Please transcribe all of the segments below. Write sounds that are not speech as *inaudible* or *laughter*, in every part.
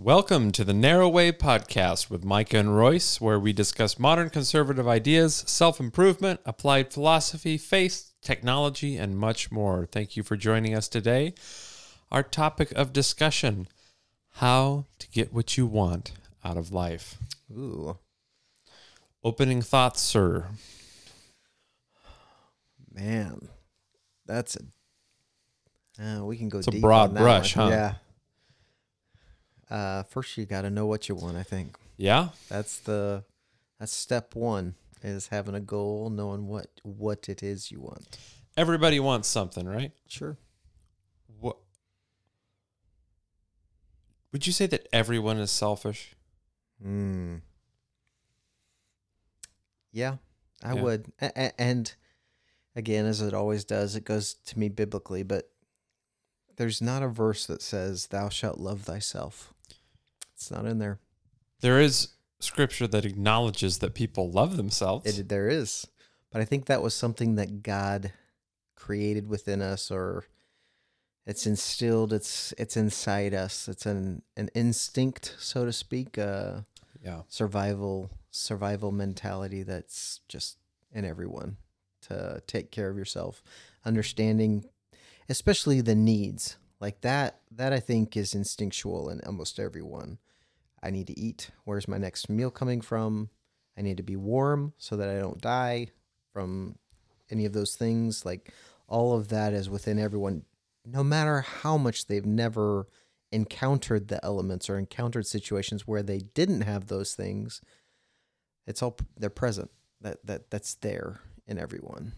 Welcome to the Narrow Way Podcast with Micah and Royce, where we discuss modern conservative ideas, self improvement, applied philosophy, faith, technology, and much more. Thank you for joining us today. Our topic of discussion how to get what you want out of life. Ooh, Opening thoughts, sir. man, that's a. Uh, we can go. It's a broad brush, huh? Yeah. Uh, first, you got to know what you want. I think Yeah? that's the that's step one is having a goal, knowing what what it is you want. Everybody wants something, right? Sure. What would you say that everyone is selfish? Hmm. Yeah, I Yeah. would. A- and again, as it always does, it goes to me biblically, but there's not a verse that says, "Thou shalt love thyself." It's not in there. There is scripture that acknowledges that people love themselves. It, there is, but I think that was something that God created within us, or it's instilled. It's it's inside us. It's an an instinct, so to speak. Uh, yeah. survival survival mentality that's just in everyone to take care of yourself understanding especially the needs like that that i think is instinctual in almost everyone i need to eat. Where's my next meal coming from? I need to be warm so that i don't die from any of those things. Like all of that is within everyone. No matter how much they've never encountered the elements or encountered situations where they didn't have those things it's all they're present. That that that's there in everyone.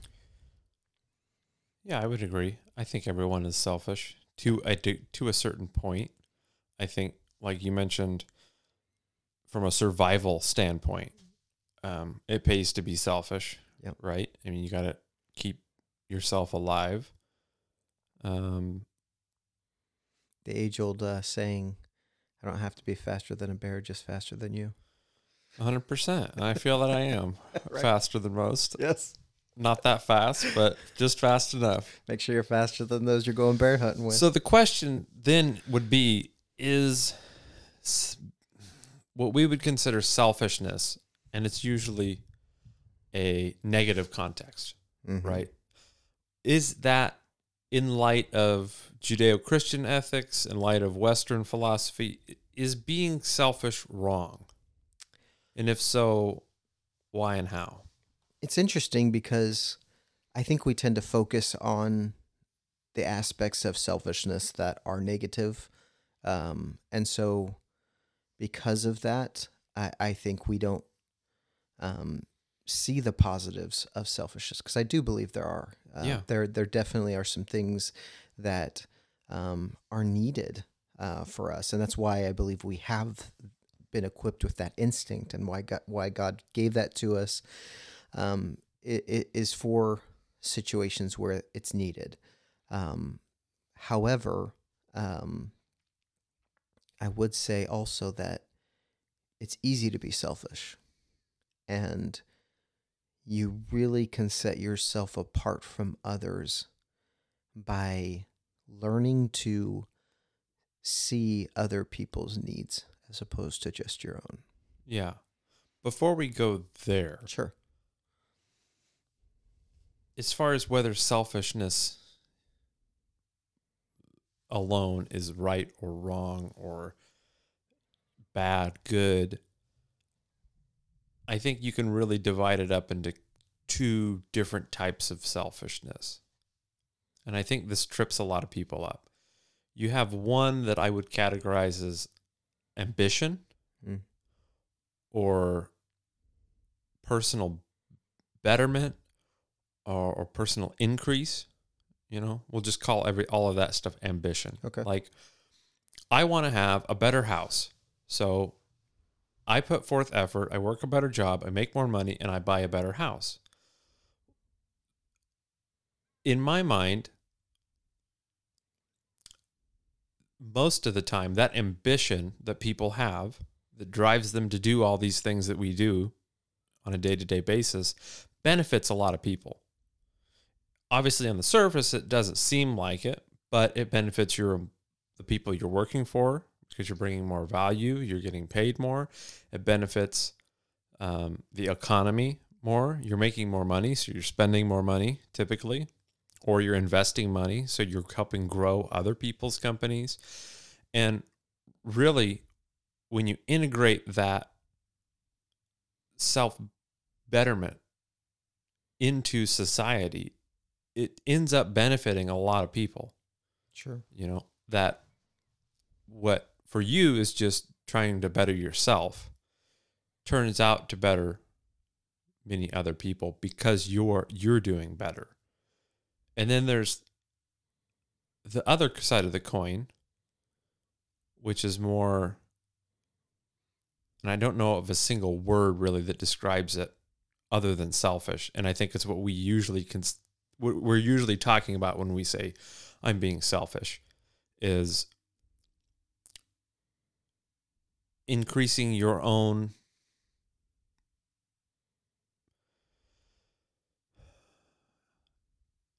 Yeah, I would agree. I think everyone is selfish to a to a certain point. I think, like you mentioned, from a survival standpoint, um, it pays to be selfish. Yep. Right. I mean, you got to keep yourself alive. Um, the age old uh, saying i don't have to be faster than a bear just faster than you hundred percent. I feel that I am *laughs* Right. faster than most. yes Not that fast, but just fast enough. make sure you're faster than those you're going bear hunting with So the question then would be is what we would consider selfishness and it's usually a negative context, Mhm. right? Is that in light of Judeo-Christian ethics in light of western philosophy is being selfish wrong? And if so, why and how? it's interesting because I think we tend to focus on the aspects of selfishness that are negative. Um, and so, because of that, I, I think we don't um, see the positives of selfishness because I do believe there are. Uh, Yeah. There, there definitely are some things that um, are needed uh, for us. And that's why I believe we have been equipped with that instinct and why God, why God gave that to us um, it, it is for situations where it's needed. Um, however, um, I would say also that it's easy to be selfish, and you really can set yourself apart from others by learning to see other people's needs as opposed to just your own. Yeah. Before we go there, Sure. as far as whether selfishness alone is right or wrong or bad, good, I think you can really divide it up into two different types of selfishness. And I think this trips a lot of people up. You have one that I would categorize as ambition Mm. or personal betterment or, or personal increase. You know, we'll just call every all of that stuff ambition. Okay. Like, I want to have a better house, so I put forth effort. I work a better job. I make more money, and I buy a better house. In my mind, most of the time, that ambition that people have that drives them to do all these things that we do on a day to day basis benefits a lot of people. Obviously, on the surface, it doesn't seem like it, but it benefits your the people you're working for, because you're bringing more value, you're getting paid more. It benefits um, the economy more. You're making more money, so you're spending more money typically, or you're investing money, so you're helping grow other people's companies. And really, when you integrate that self betterment into society, it ends up benefiting a lot of people. Sure. You know, that what for you is just trying to better yourself turns out to better many other people because you're you're doing better. And then there's the other side of the coin which is more and I don't know of a single word really that describes it other than selfish. And I think it's what we usually cons- we're usually talking about when we say I'm being selfish is increasing your own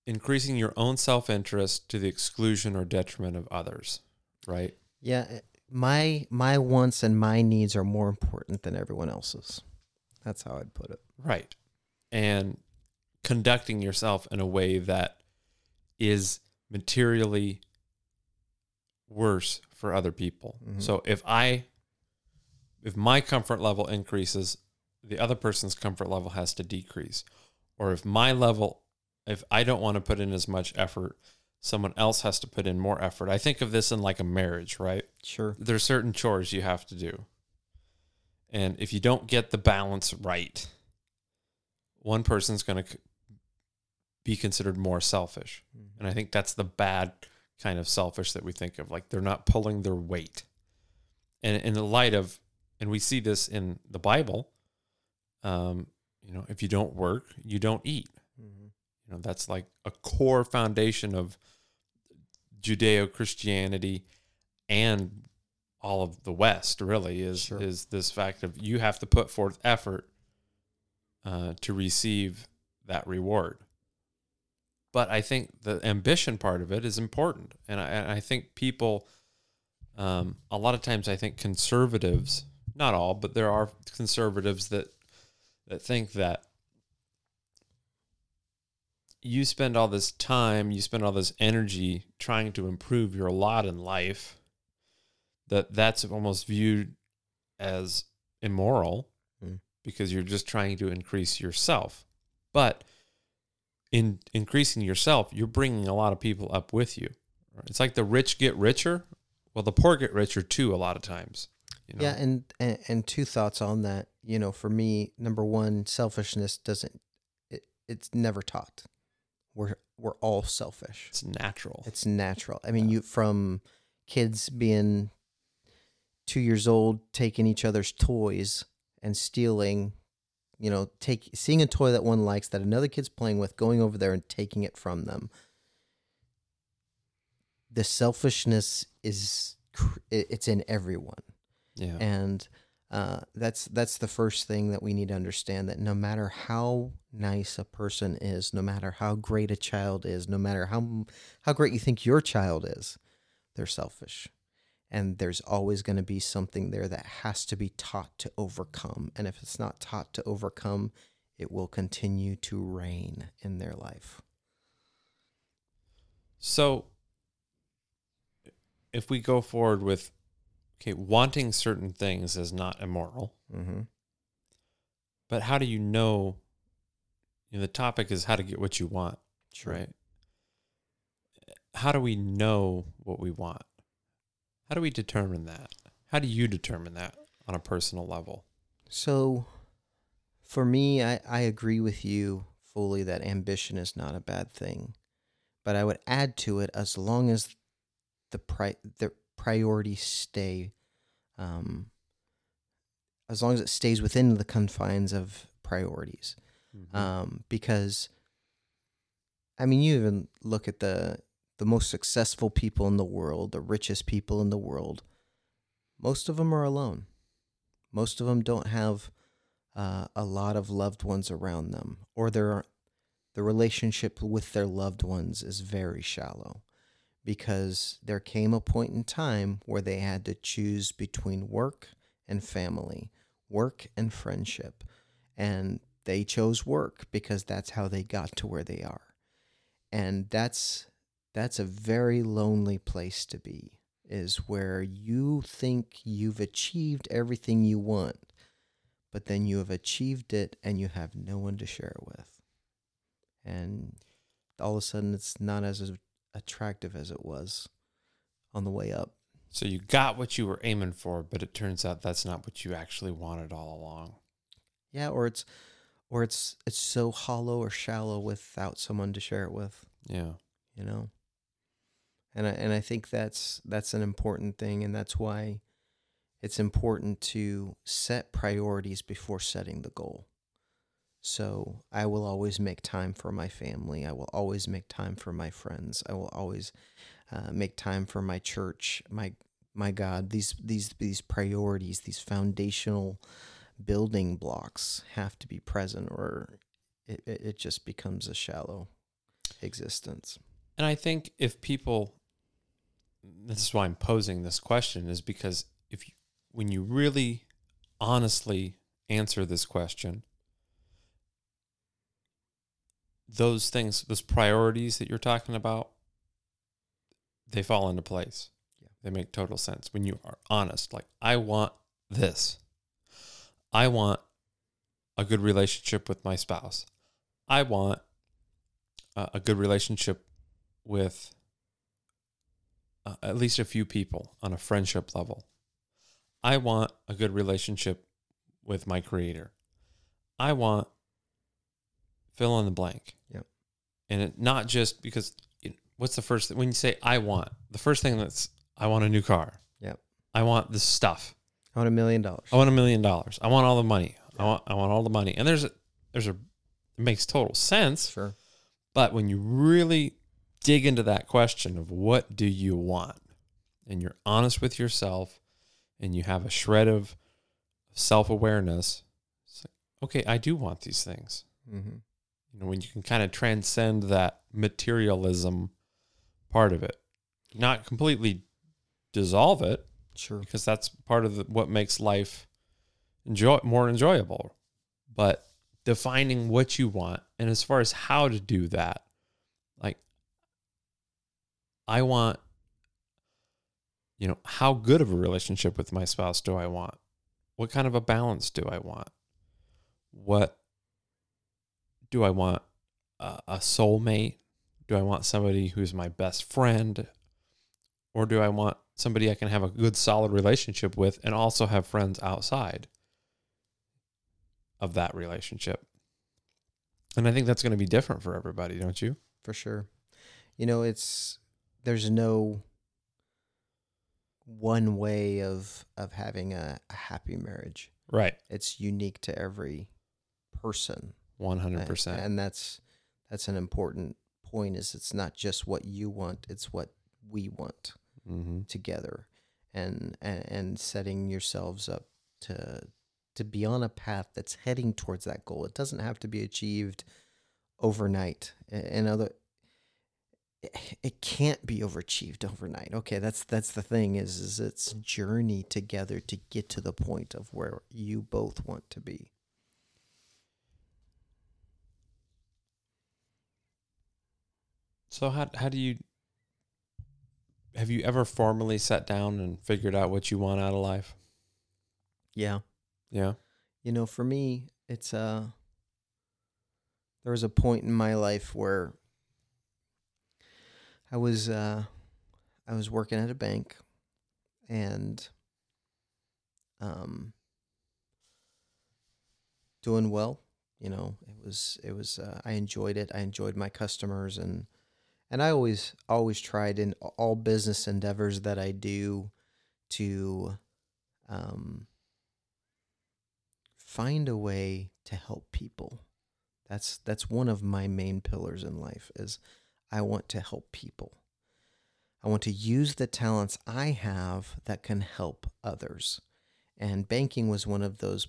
increasing your own self-interest to the exclusion or detriment of others, right? Yeah, eh, my my wants and my needs are more important than everyone else's. That's how I'd put it. Right. And conducting yourself in a way that is materially worse for other people. Mhm. So if I if my comfort level increases, the other person's comfort level has to decrease. Or if my level if I don't want to put in as much effort, someone else has to put in more effort. I think of this in like a marriage, right? Sure. there's certain chores you have to do. And if you don't get the balance right, one person's going to be considered more selfish. And I think that's the bad kind of selfish that we think of. Like they're not pulling their weight. And in the light of, and we see this in the Bible, um, you know, if you don't work, you don't eat. Mhm. You know, that's like a core foundation of Judeo Christianity and all of the West really is Sure. is this fact of you have to put forth effort uh, to receive that reward. But I think the ambition part of it is important, and I, and I think people, um, a lot of times, I think conservatives, not all, but there are conservatives that that think that you spend all this time, you spend all this energy trying to improve your lot in life, that that's almost viewed as immoral Mm. because you're just trying to increase yourself. But in increasing yourself, you're bringing a lot of people up with you. It's like the rich get richer. Well, the poor get richer too a lot of times. You know? Yeah, and, and and two thoughts on that. You know, for me, number one, selfishness doesn't it, it's never taught. We're we're all selfish. it's natural. It's natural. I mean, you from kids being two years old, taking each other's toys and stealing. You know, take seeing a toy that one likes that another kid's playing with, going over there and taking it from them. The selfishness is it's in everyone yeah. and uh, that's that's the first thing that we need to understand that no matter how nice a person is, no matter how great a child is, no matter how how great you think your child is, they're selfish, and there's always going to be something there that has to be taught to overcome. And if it's not taught to overcome, it will continue to reign in their life. So if we go forward with okay, wanting certain things is not immoral, Mm-hmm. but how do you know? You know, the topic is how to get what you want, Sure. right? How do we know what we want? How do we determine that? How do you determine that on a personal level? So, for me, I, I agree with you fully that ambition is not a bad thing, but I would add to it as long as the pri- the priorities stay, um, as long as it stays within the confines of priorities, um, because, I mean, you even look at the the most successful people in the world, the richest people in the world. Most of them are alone. Most of them don't have uh, a lot of loved ones around them, or their the relationship with their loved ones is very shallow, because there came a point in time where they had to choose between work and family, work and friendship. And they chose work because that's how they got to where they are. And that's that's a very lonely place to be is where you think you've achieved everything you want, but then you have achieved it and you have no one to share it with. And all of a sudden it's not as attractive as it was on the way up. So you got what you were aiming for, but it turns out that's not what you actually wanted all along. Yeah, or it's or it's it's so hollow or shallow without someone to share it with. Yeah. You know. And I, and I think that's that's an important thing and that's why it's important to set priorities before setting the goal. So I will always make time for my family. I will always make time for my friends. I will always uh, make time for my church. My my God, these these these priorities, these foundational building blocks have to be present, or it it just becomes a shallow existence. And I think if people, this is why I'm posing this question, is because if you, when you really honestly answer this question those things, those priorities that you're talking about, they fall into place. Yeah. They make total sense when you are honest. Like, I want this. I want a good relationship with my spouse. I want uh, a good relationship with uh, at least a few people on a friendship level. I want a good relationship with my creator. I want fill in the blank. Yep. And it, not just because you know, what's the first thing when you say I want, the first thing that's I want a new car. Yep. I want this stuff. I want a million dollars. I want a million dollars. I want all the money. I want I want all the money. And there's a there's a it makes total sense. Sure. But when you really dig into that question of what do you want and you're honest with yourself and you have a shred of self-awareness, it's like, okay, I do want these things. Mm-hmm. You know, when you can kind of transcend that materialism part of it, not completely dissolve it, Sure. because that's part of the, what makes life enjoy more enjoyable. But defining what you want, and as far as how to do that, I want, you know, how good of a relationship with my spouse do I want? What kind of a balance do I want? What do I want a, soulmate? Do I want somebody who's my best friend? Or do I want somebody I can have a good, solid relationship with and also have friends outside of that relationship? And I think that's going to be different for everybody, don't you? For sure. You know, it's there's no one way of of having a, a happy marriage. Right. It's unique to every person. 100%. And, and that's that's an important point is it's not just what you want, it's what we want mm-hmm. together. And, and and setting yourselves up to to be on a path that's heading towards that goal. It doesn't have to be achieved overnight. And other it can't be overachieved overnight. Okay, that's that's the thing is is it's journey together to get to the point of where you both want to be. So how how do you have you ever formally sat down and figured out what you want out of life? Yeah. Yeah. You know, for me, it's uh there was a point in my life where I was uh I was working at a bank and um doing well, you know. It was it was uh, I enjoyed it. I enjoyed my customers and and I always always tried in all business endeavors that I do to um, find a way to help people. That's that's one of my main pillars in life is I want to help people. I want to use the talents I have that can help others. And banking was one of those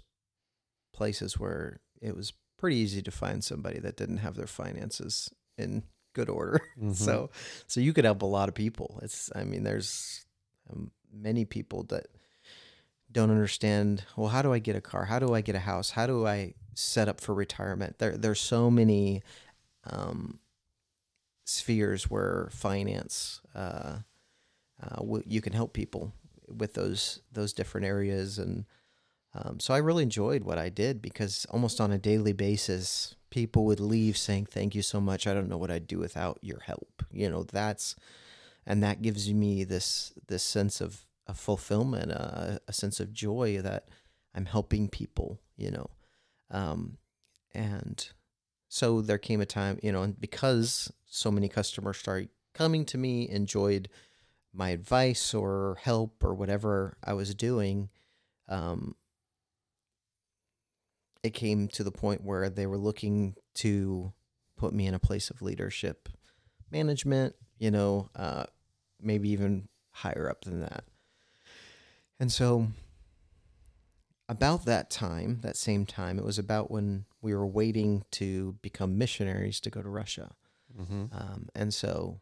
places where it was pretty easy to find somebody that didn't have their finances in good order. *laughs* Mhm. So, so you could help a lot of people. It's, I mean, there's um, many people that don't understand. Well, how do I get a car? How do I get a house? How do I set up for retirement? There, there's so many um, spheres where finance, uh, uh, w- you can help people with those those different areas, and um, so I really enjoyed what I did because almost on a daily basis, people would leave saying, "Thank you so much. I don't know what I'd do without your help." You know, that's and that gives me this this sense of, of fulfillment, uh, a sense of joy that I'm helping people. You know, um, and so there came a time, you know, and because so many customers started coming to me, enjoyed my advice or help or whatever I was doing. Um, it came to the point where they were looking to put me in a place of leadership, management, you know, uh, maybe even higher up than that. And so, about that time, that same time, it was about when we were waiting to become missionaries to go to Russia. Mhm. Um, and so,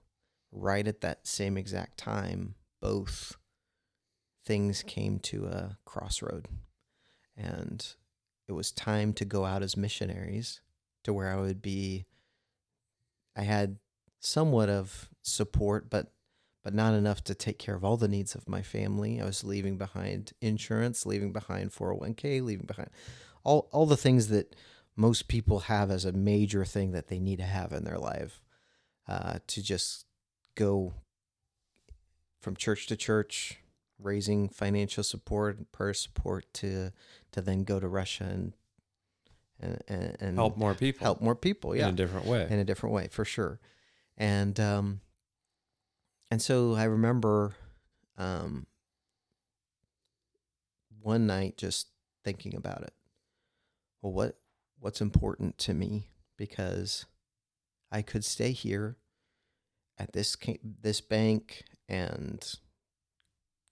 right at that same exact time, both things came to a crossroad. And it was time to go out as missionaries to where I would be. I had somewhat of support, but but not enough to take care of all the needs of my family. I was leaving behind insurance, leaving behind 401k, leaving behind all all the things that most people have as a major thing that they need to have in their life uh, to just go from church to church, raising financial support and prayer support to to then go to Russia and and and, and help more people help more people. Yeah, in a different way. in a different way for sure and um and so i remember um one night just thinking about it well what what's important to me because i could stay here at this this bank and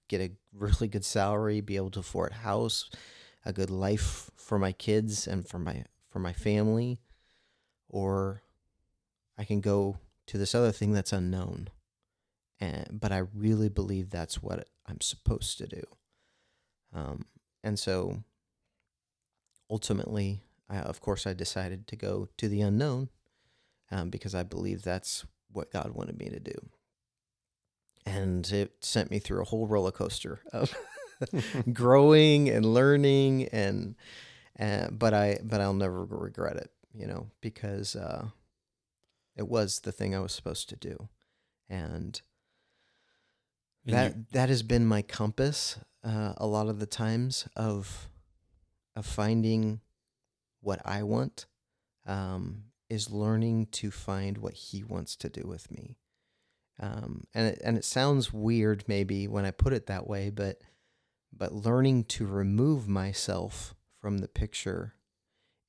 get a really good salary be able to afford a house a good life for my kids and for my for my family or I can go to this other thing that's unknown. And but I really believe that's what I'm supposed to do. Um, and so ultimately, I, of course, I decided to go to the unknown um, because I believe that's what God wanted me to do. And it sent me through a whole roller coaster of *laughs* growing and learning and but I but I'll never regret it, you know, because uh, it was the thing I was supposed to do, and And that you- that has been my compass uh, a lot of the times of of finding what I want um, is learning to find what He wants to do with me, um, and it, and it sounds weird maybe when I put it that way, but but learning to remove myself from the picture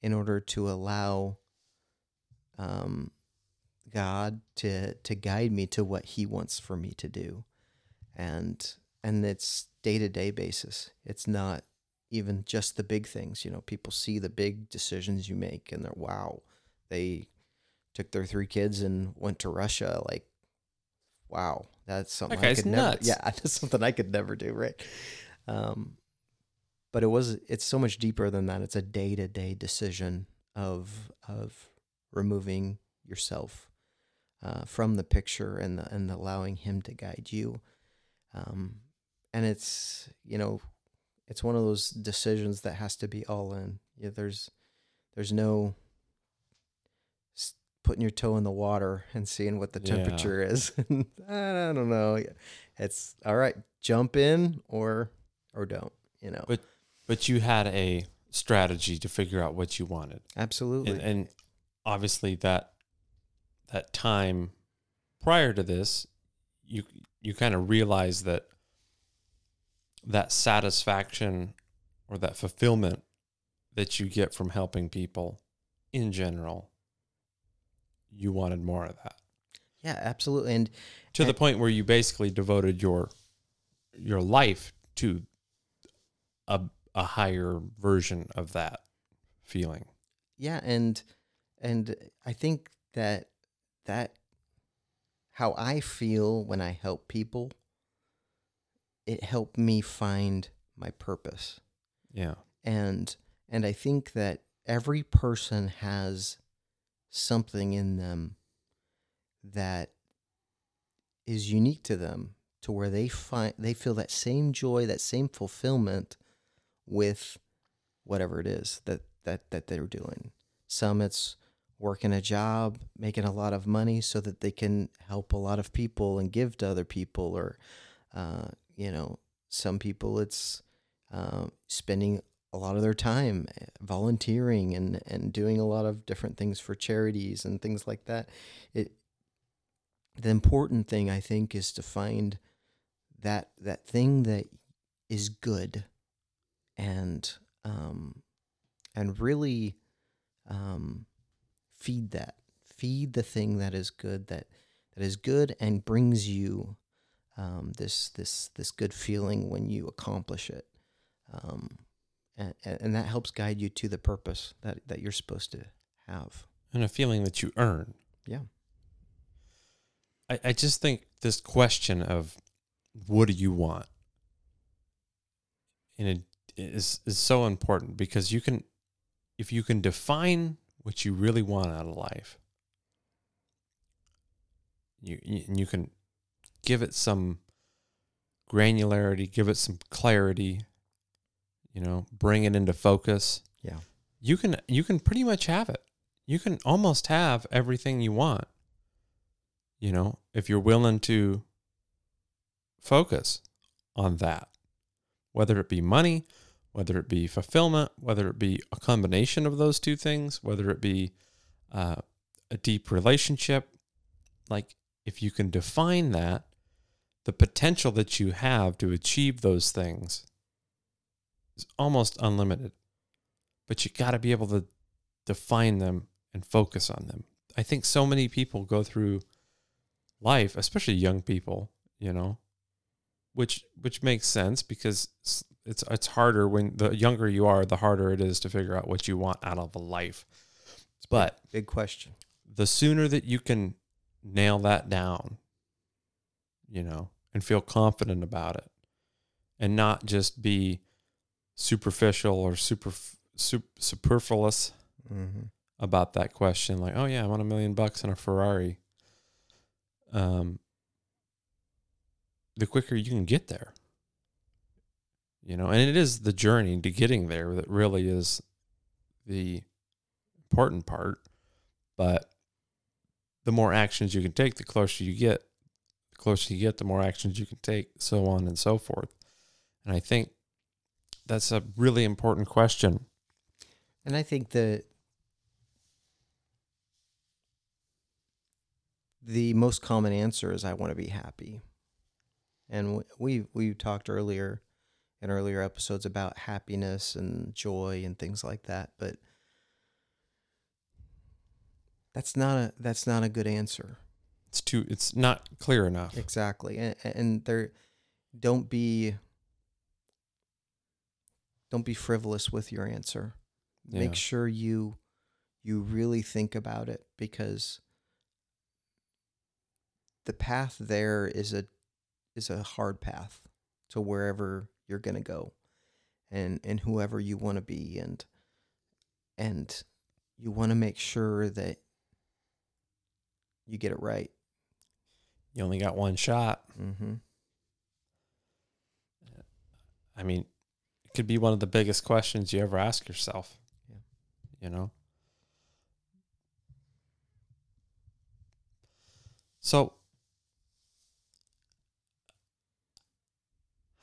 in order to allow um, God to to guide me to what He wants for me to do, and and it's day to day basis. It's not even just the big things. You know, people see the big decisions you make, and they're wow, they took their three kids and went to Russia. Like, wow, that's something That I could never. nuts. Yeah, *laughs* that's something I could never do. Right. Um, but it was it's so much deeper than that. It's a day to day decision of of removing yourself uh, from the picture and the, and allowing him to guide you. Um, and it's you know it's one of those decisions that has to be all in. Yeah, there's there's no putting your toe in the water and seeing what the Yeah. temperature is. *laughs* I don't know. It's all right. Jump in or or don't. You know. But- But you had a strategy to figure out what you wanted. Absolutely. and, and obviously that that time prior to this you you kind of realize that that satisfaction or that fulfillment that you get from helping people in general you wanted more of that yeah, absolutely. And to the point where you basically devoted your your life to a a higher version of that feeling yeah, and and I think that that how I feel when I help people, it helped me find my purpose. Yeah. And and I think that every person has something in them that is unique to them to where they find they feel that same joy, that same fulfillment with whatever it is that that that they're doing. Some it's working a job, making a lot of money so that they can help a lot of people and give to other people, or uh, you know, some people it's uh, spending a lot of their time eh, volunteering and and doing a lot of different things for charities and things like that. It the important thing I think is to find that that thing that is good and um and really um feed that feed the thing that is good that that is good and brings you um, this this this good feeling when you accomplish it um, and, and that helps guide you to the purpose that, that you're supposed to have And a feeling that you earn. Yeah. I, I just think this question of what do you want? And it is is so important because you can if you can define what you really want out of life, you you, you can give it some granularity, give it some clarity, you know, bring it into focus. Yeah. You can you can pretty much have it. You can almost have everything you want. You know, if you're willing to focus on that. Whether it be money, whether it be fulfillment, whether it be a combination of those two things, whether it be uh, a deep relationship, like if you can define that, the potential that you have to achieve those things is almost unlimited. But you got to be able to define them and focus on them. I think so many people go through life, especially young people, you know, which which makes sense because it's it's, harder when the younger you are, the harder it is to figure out what you want out of a life. But big question the sooner that you can nail that down, you know, and feel confident about it, and not just be superficial or super, super superfluous mm-hmm. about that question, like, oh yeah, I want a million bucks and a Ferrari. Um, the quicker you can get there, you know, and it is the journey to getting there that really is the important part. But the more actions you can take, the closer you get. The closer you get, the more actions you can take, so on and so forth. And I think that's a really important question. And I think that the most common answer is I want to be happy. And we we talked earlier in earlier episodes about happiness and joy and things like that, but that's not a that's not a good answer. It's too it's not clear enough. Exactly. And, and there don't be don't be frivolous with your answer. Yeah. Make sure you you really think about it because the path there is a is a hard path to wherever you're going to go and and whoever you want to be and and you want to make sure that you get it right. You only got one shot. Mm-hmm. I mean, it could be one of the biggest questions you ever ask yourself. Yeah. You know? So,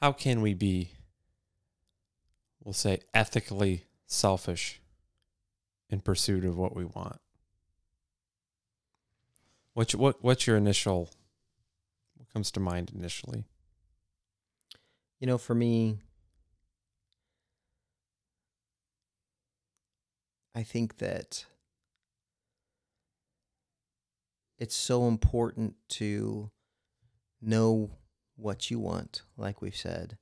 how can we be, we'll say, ethically selfish in pursuit of what we want? What's what what's your initial what comes to mind initially? You know, for me, I think that it's so important to know what you want, like we've said,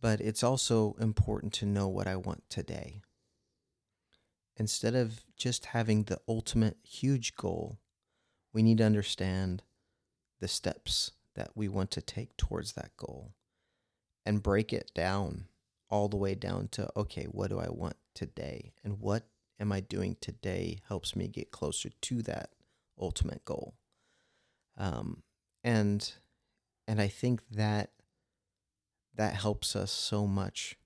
but it's also important to know what I want today. Instead of just having the ultimate huge goal, we need to understand the steps that we want to take towards that goal and break it down all the way down to okay, what do I want today? And what am I doing today helps me get closer to that ultimate goal. Um, and and I think that that helps us so much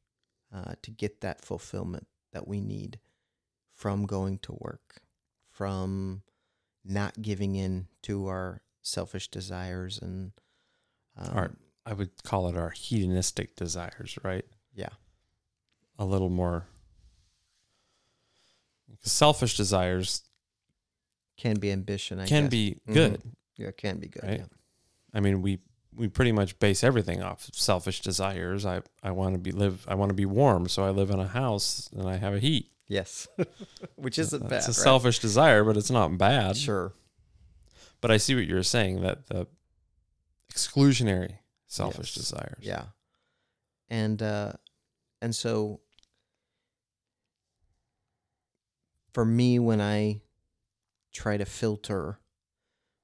uh, to get that fulfillment that we need from going to work, from not giving in to our selfish desires and um, Our- I would call it our hedonistic desires, right? Yeah. A little more. Selfish desires can be ambition. I can guess. be Mhm. good. yeah, can be good. Right. Yeah. I mean, we we pretty much base everything off of selfish desires. I I want to be live. I want to be warm, so I live in a house and I have a heat. Yes, *laughs* which isn't That's bad. a right? selfish desire, but it's not bad. Sure. But I see what you're saying that the exclusionary selfish Yes. desires. Yeah. And uh and so for me when I try to filter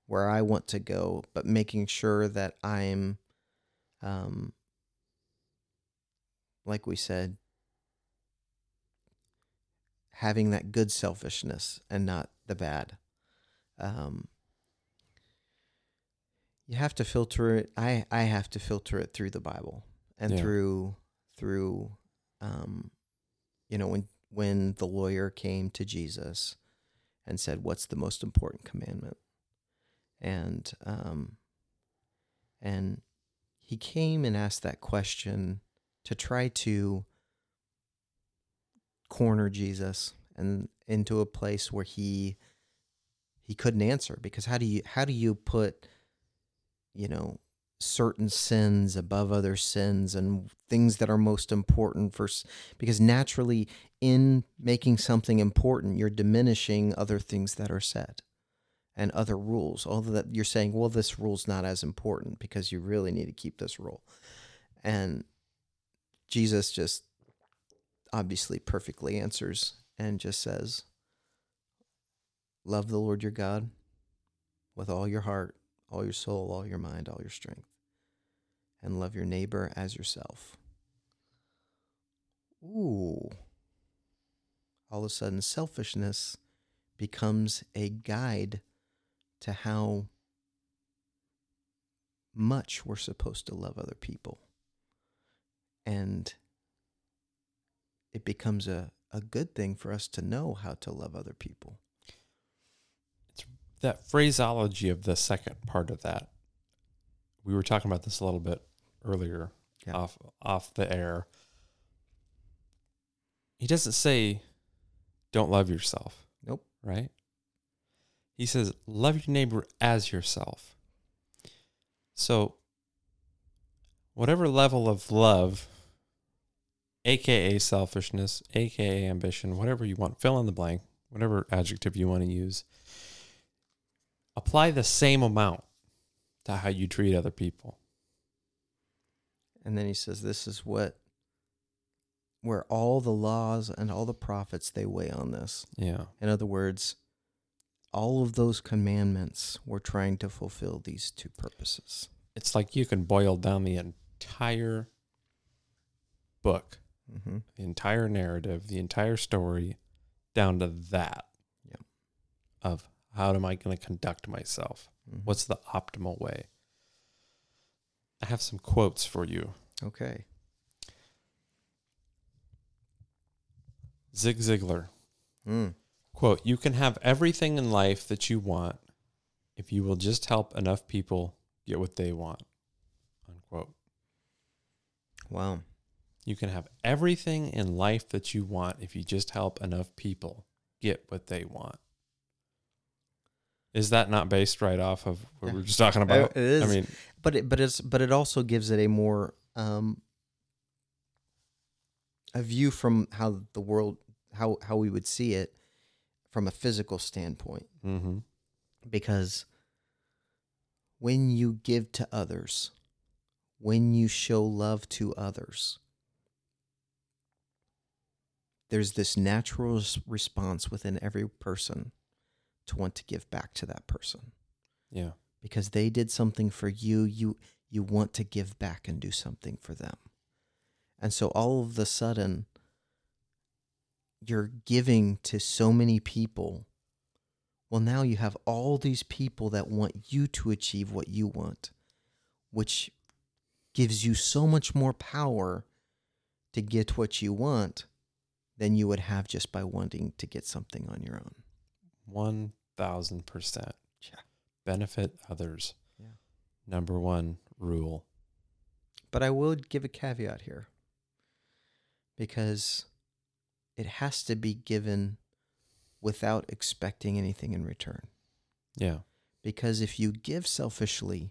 where I want to go, but making sure that I'm um like we said having that good selfishness and not the bad. Um you have to filter it i i have to filter it through the bible and Yeah. through through um you know when when the lawyer came to jesus and said what's the most important commandment and um and he came and asked that question to try to corner jesus and into a place where he he couldn't answer because how do you how do you put you know certain sins above other sins and things that are most important for because naturally in making something important you're diminishing other things that are said and other rules although that you're saying well this rule's not as important because you really need to keep this rule and jesus just obviously perfectly answers and just says love the lord your god with all your heart all your soul, all your mind, all your strength, and love your neighbor as yourself. Ooh. All of a sudden, selfishness becomes a guide to how much we're supposed to love other people. And it becomes a, a good thing for us to know how to love other people. It's that phraseology of the second part of that. We were talking about this a little bit earlier Yeah. off off the air. He doesn't say don't love yourself. Nope. Right? He says love your neighbor as yourself. So whatever level of love aka selfishness, aka ambition, whatever you want, fill in the blank, whatever adjective you want to use. Apply the same amount to how you treat other people. And then he says, This is what, where all the laws and all the prophets, they weigh on this. Yeah. In other words, all of those commandments were trying to fulfill these two purposes. It's like you can boil down the entire book, Mm-hmm. the entire narrative, the entire story down to that. Yep. Of how am I going to conduct myself? Mm-hmm. What's the optimal way? I have some quotes for you. okay? Zig Ziglar. Mm. Quote, you can have everything in life that you want if you will just help enough people get what they want. Unquote. Wow. You can have everything in life that you want if you just help enough people get what they want. Is that not based right off of what we are just talking about? it is. I mean, But it, but it's but it also gives it a more um, a view from how the world how how we would see it from a physical standpoint. hmm because when you give to others, when you show love to others, there's this natural response within every person to want to give back to that person yeah, because they did something for you, you you want to give back and do something for them. And so all of the sudden you're giving to so many people. Well, now you have all these people that want you to achieve what you want, which gives you so much more power to get what you want than you would have just by wanting to get something on your own. 1000%. Yeah. Benefit others. Yeah. Number one rule. But I would give a caveat here because it has to be given without expecting anything in return. Yeah. Because if you give selfishly,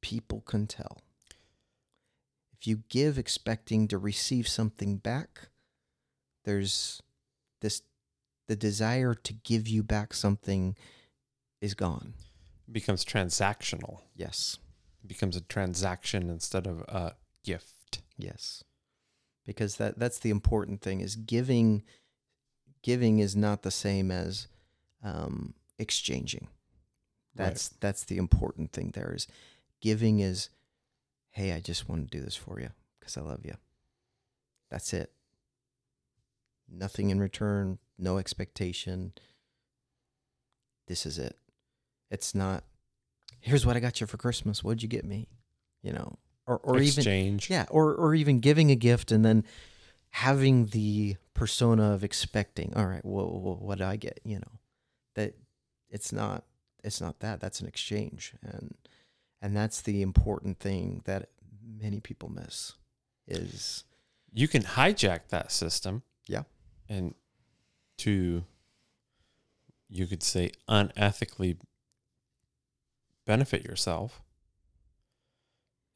people can tell. If you give expecting to receive something back, there's this the desire to give you back something is gone. It becomes transactional. Yes. It becomes a transaction instead of a gift. Yes. Because that that's the important thing is giving giving is not the same as um, exchanging. That's that's the important thing there is giving is hey, I just want to do this for you because I love you. That's it. Nothing in return, no expectation. This is it. It's not here's what I got you for Christmas. What'd you get me? You know, or or even Exchange. yeah, or or even giving a gift and then having the persona of expecting. All right, well, well, what do I get? You know, that it's not it's not that. That's an exchange, and and that's the important thing that many people miss is You can hijack that system. Yeah. And to, you could say, unethically benefit yourself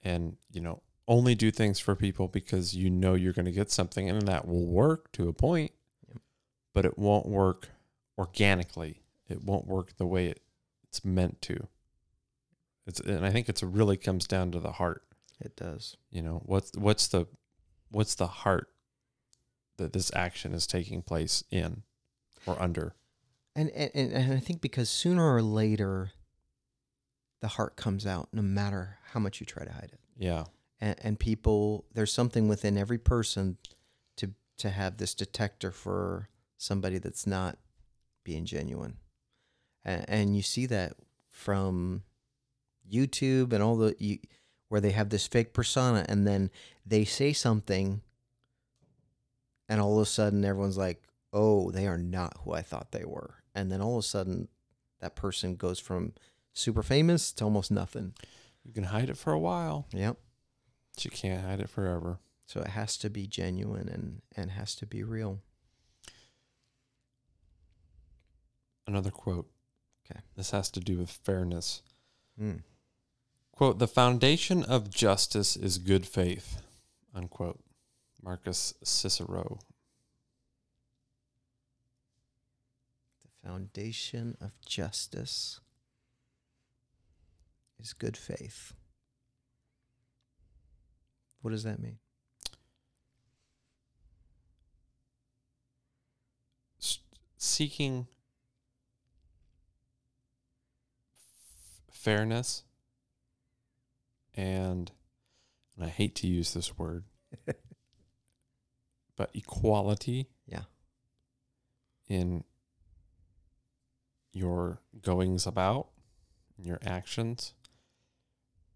and, you know, only do things for people because you know you're going to get something and that will work to a point, Yep. but it won't work organically. It won't work the way it, it's meant to. It's, and I think it's really comes down to the heart it does. you know what's what's the what's the heart that this action is taking place in or under And, and and I think because sooner or later, the heart comes out, no matter how much you try to hide it. yeah. And, and people there's something within every person to to have this detector for somebody that's not being genuine. And, and you see that from youtube and all the you, where they have this fake persona and then they say something and all of a sudden everyone's like oh they are not who i thought they were. And then all of a sudden that person goes from super famous to almost nothing. You can hide it for a while. Yep. But you can't hide it forever. So it has to be genuine and and has to be real. another quote. Okay. this has to do with fairness. Mm. quote the foundation of justice is good faith unquote. Marcus cicero. The foundation of justice is good faith. What does that mean? S- seeking f- fairness and and I hate to use this word *laughs* but equality Yeah. in your goings about your actions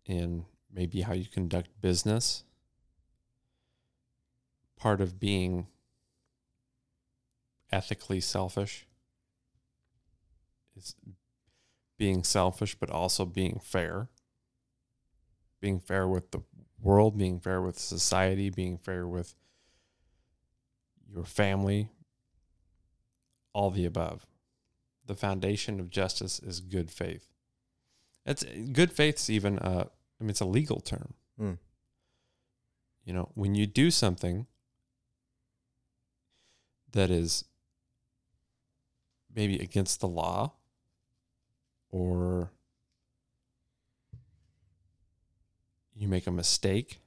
in maybe how you conduct business. Part of being ethically selfish is being selfish but also being fair. Being fair with the world being fair with society being fair with your family all the above. The foundation of justice is good faith. It's good faith's even uh i mean it's a legal term Mm. you know when you do something that is maybe against the law or you make a mistake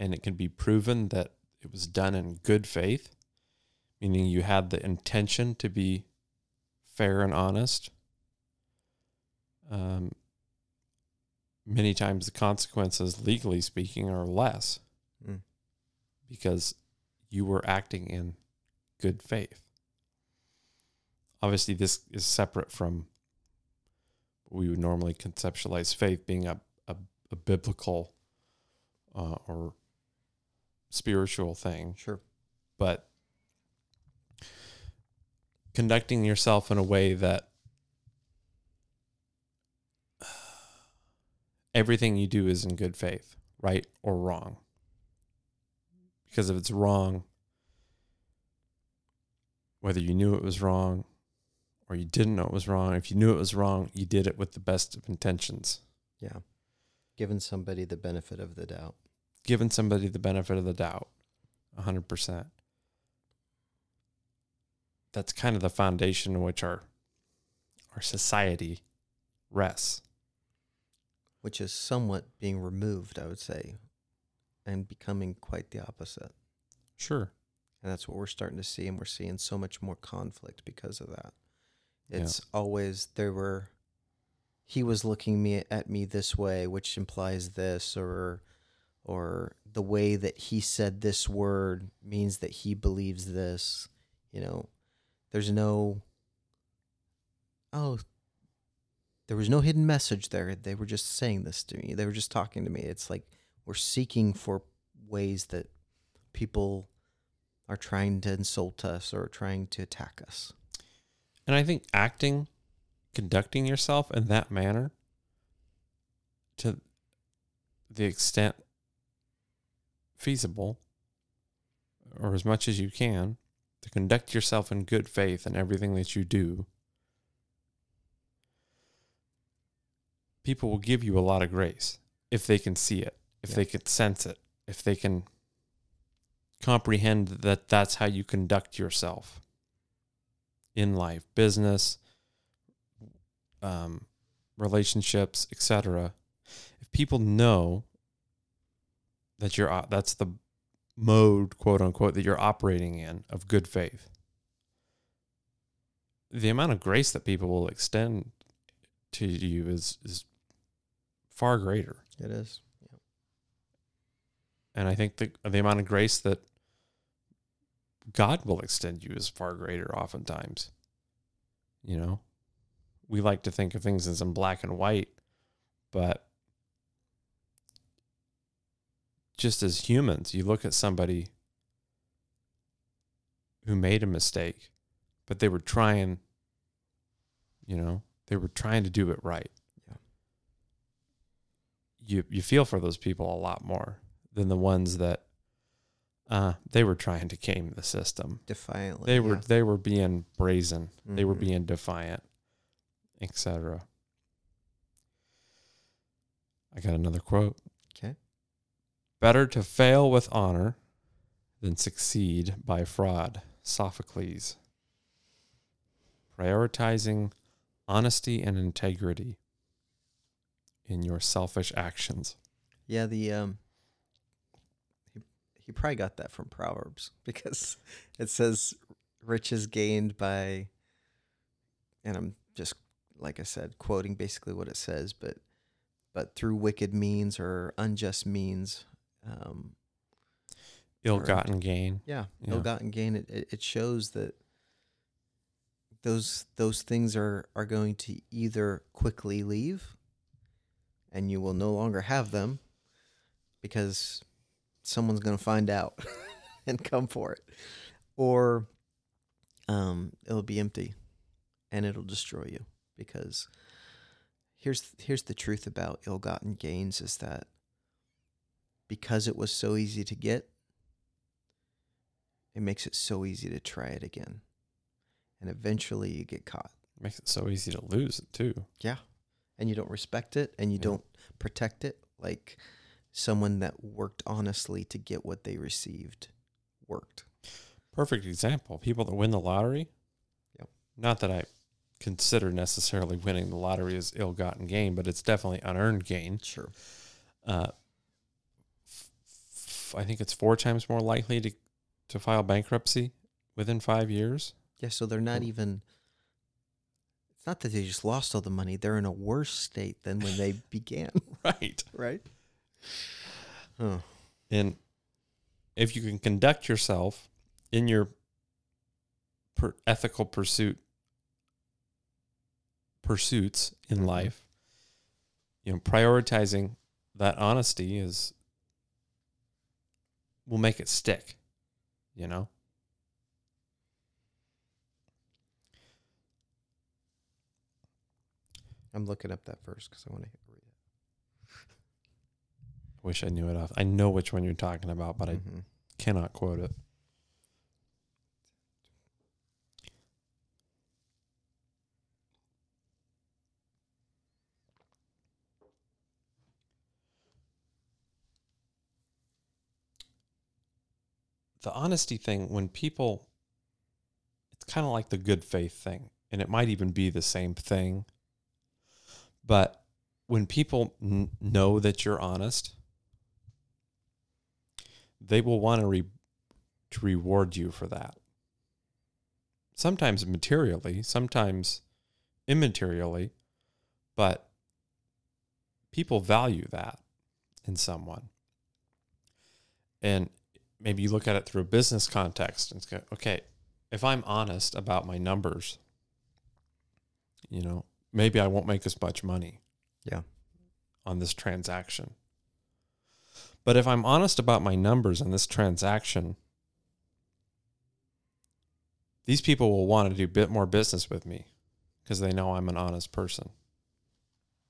and it can be proven that it was done in good faith, meaning you had the intention to be fair and honest, um, many times the consequences, legally speaking, are less Mm. because you were acting in good faith. Obviously, this is separate from what we would normally conceptualize faith being a, a, a biblical uh, or spiritual thing, Sure. but conducting yourself in a way that everything you do is in good faith, right or wrong. Because if it's wrong, whether you knew it was wrong or you didn't know it was wrong, if you knew it was wrong, you did it with the best of intentions, Yeah. Giving somebody the benefit of the doubt. giving somebody the benefit of the doubt, 100%. That's kind of the foundation in which our our society rests. Which is somewhat being removed, I would say, and becoming quite the opposite. Sure. And that's what we're starting to see, and we're seeing so much more conflict because of that. Yeah. It's always there were he was looking me at me this way, which implies this, or or the way that he said this word means that he believes this. You know, there's no oh there was no hidden message there. They were just saying this to me. They were just talking to me. It's like we're seeking for ways that people are trying to insult us or trying to attack us. And I think acting, conducting yourself in that manner to the extent feasible or as much as you can to conduct yourself in good faith in everything that you do people will give you a lot of grace if they can see it if Yeah. they can sense it if they can comprehend that that's how you conduct yourself in life, business, um, relationships, etc. If people know that you're that's the mode, quote unquote, that you're operating in of good faith, the amount of grace that people will extend to you is is far greater. It is. And I think the the amount of grace that God will extend you is far greater oftentimes. You know, we like to think of things as in black and white, but just as humans, you look at somebody who made a mistake, but they were trying, you know, they were trying to do it right. You you feel for those people a lot more than the ones that uh, they were trying to game the system. Defiantly. They were yeah. they were being brazen. They were Mhm. being defiant, etc. I got another quote. Okay. Better to fail with honor than succeed by fraud. Sophocles. Prioritizing honesty and integrity in your selfish actions. Yeah, the um he, he probably got that from Proverbs *laughs* because it says riches gained by and I'm just like I said quoting basically what it says but but through wicked means or unjust means um Ill-gotten gain. yeah, Yeah. ill-gotten gain it, it, it shows that those those things are are going to either quickly leave and you will no longer have them because someone's going to find out *laughs* and come for it or um it'll be empty and it'll destroy you because here's here's the truth about ill-gotten gains is that because it was so easy to get it makes it so easy to try it again. And eventually you get caught. it Makes it so easy to lose it too. Yeah. And you don't respect it and you Yeah. don't protect it like someone that worked honestly to get what they received worked. Perfect example. People that win the lottery. Yep. Not that I consider necessarily winning the lottery as ill-gotten gain, but it's definitely unearned gain. Sure. Uh, f- f- I think it's four times more likely to to file bankruptcy within five years. Yeah, so they're not even not that they just lost all the money; they're in a worse state than when they *laughs* began. Right. Right. Oh. And if you can conduct yourself in your per ethical pursuit pursuits in Mhm. life, you know, prioritizing that honesty is will make it stick, you know? I'm looking up that verse because I want to read it. I Wish I knew it off. I know which one you're talking about, but it. I mm-hmm. cannot quote it. The honesty thing, when people, it's kind of like the good faith thing, and it might even be the same thing. But when people n- know that you're honest, they will want to re- to reward you for that. Sometimes materially, sometimes immaterially, but people value that in someone. And maybe you look at it through a business context and go, okay, if I'm honest about my numbers, you know, maybe I won't make as much money. Yeah. On this transaction. But if I'm honest about my numbers in this transaction, these people will want to do a bit more business with me because they know I'm an honest person.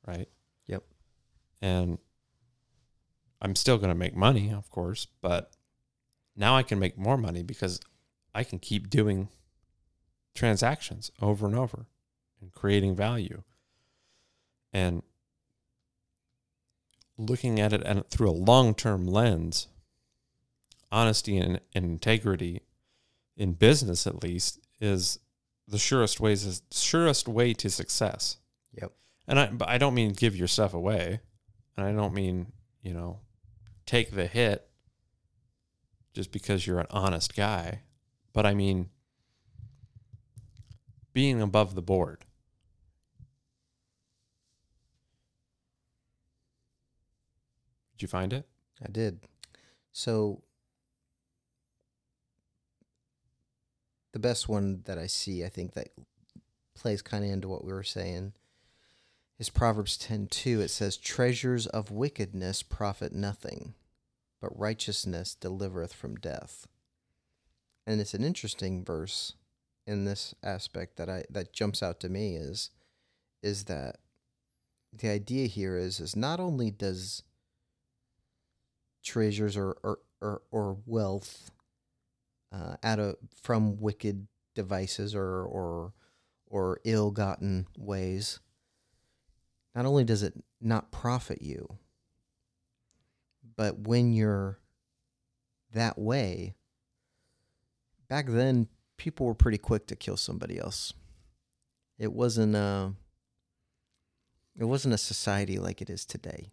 Right? Yep. And I'm still going to make money, of course, but now I can make more money because I can keep doing transactions over and over and creating value. And looking at it and through a long-term lens, honesty and, and integrity in business at least is the surest ways surest way to success. Yep. And I but I don't mean give your stuff away. And I don't mean, you know, take the hit just because you're an honest guy. But I mean being above the board. Did you find it? I did. So the best one that I see, I think that plays kind of into what we were saying, is Proverbs ten two. It says, "Treasures of wickedness profit nothing, but righteousness delivereth from death." And it's an interesting verse in this aspect that I that jumps out to me is is that the idea here is is not only does treasures or or, or, or wealth uh, out of from wicked devices or or or ill-gotten ways not only does it not profit you but when you're that way back then people were pretty quick to kill somebody else. It wasn't a it wasn't a society like it is today.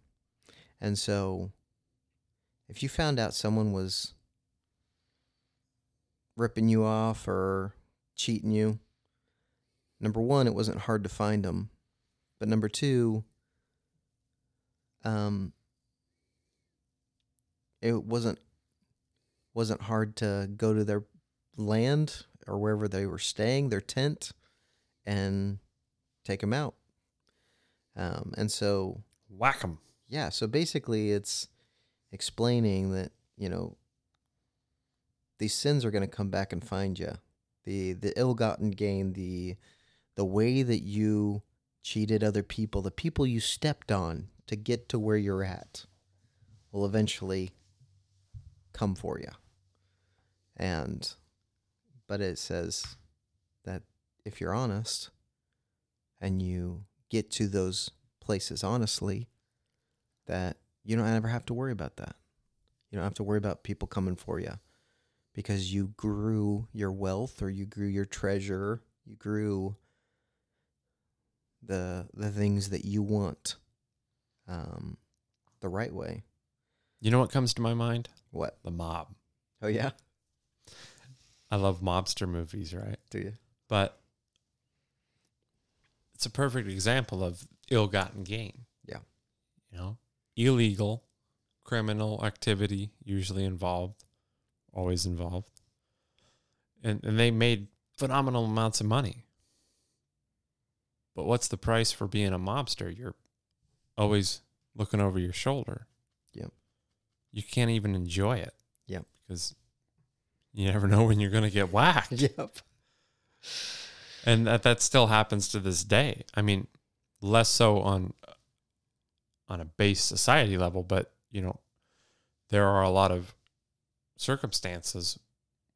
And so if you found out someone was ripping you off or cheating you, number one, it wasn't hard to find them. But number two, um, it wasn't wasn't hard to go to their land or wherever they were staying, their tent, and take them out. Um, and so whack them. yeah, so basically it's explaining that, you know, these sins are going to come back and find you. The the ill-gotten gain, the the way that you cheated other people, the people you stepped on to get to where you're at will eventually come for you. And but it says that if you're honest and you get to those places honestly, that you don't ever have to worry about that. You don't have to worry about people coming for you because you grew your wealth or you grew your treasure, you grew the the things that you want um, the right way. You know what comes to my mind? What? The mob. Oh yeah, I love mobster movies, right? do you? But it's a perfect example of ill-gotten gain. Yeah. You know, illegal, criminal activity usually involved, always involved. And and they made phenomenal amounts of money. But what's the price for being a mobster? You're always looking over your shoulder. Yep. You can't even enjoy it. Yep. Because you never know when you're going to get whacked. *laughs* Yep. And that, that still happens to this day. I mean, less so on on a base society level, but you know, there are a lot of circumstances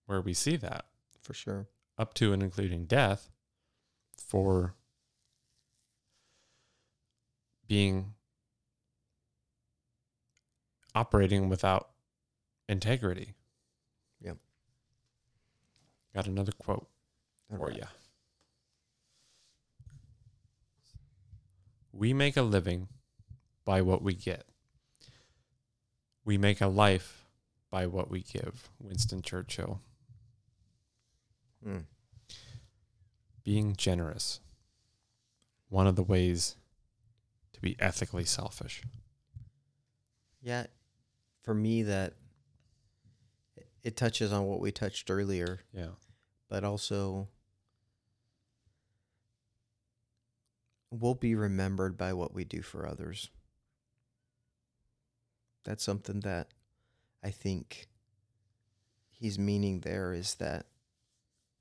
where we see that For sure. up to and including death for being operating without integrity. Yep. Got another quote All for right. you. We make a living by what we get. We make a life by what we give. Winston Churchill. Mm. Being generous. One of the ways to be ethically selfish. Yeah, for me that it touches on what we touched earlier, Yeah. but also we'll be remembered by what we do for others. That's something that I think he's meaning there is that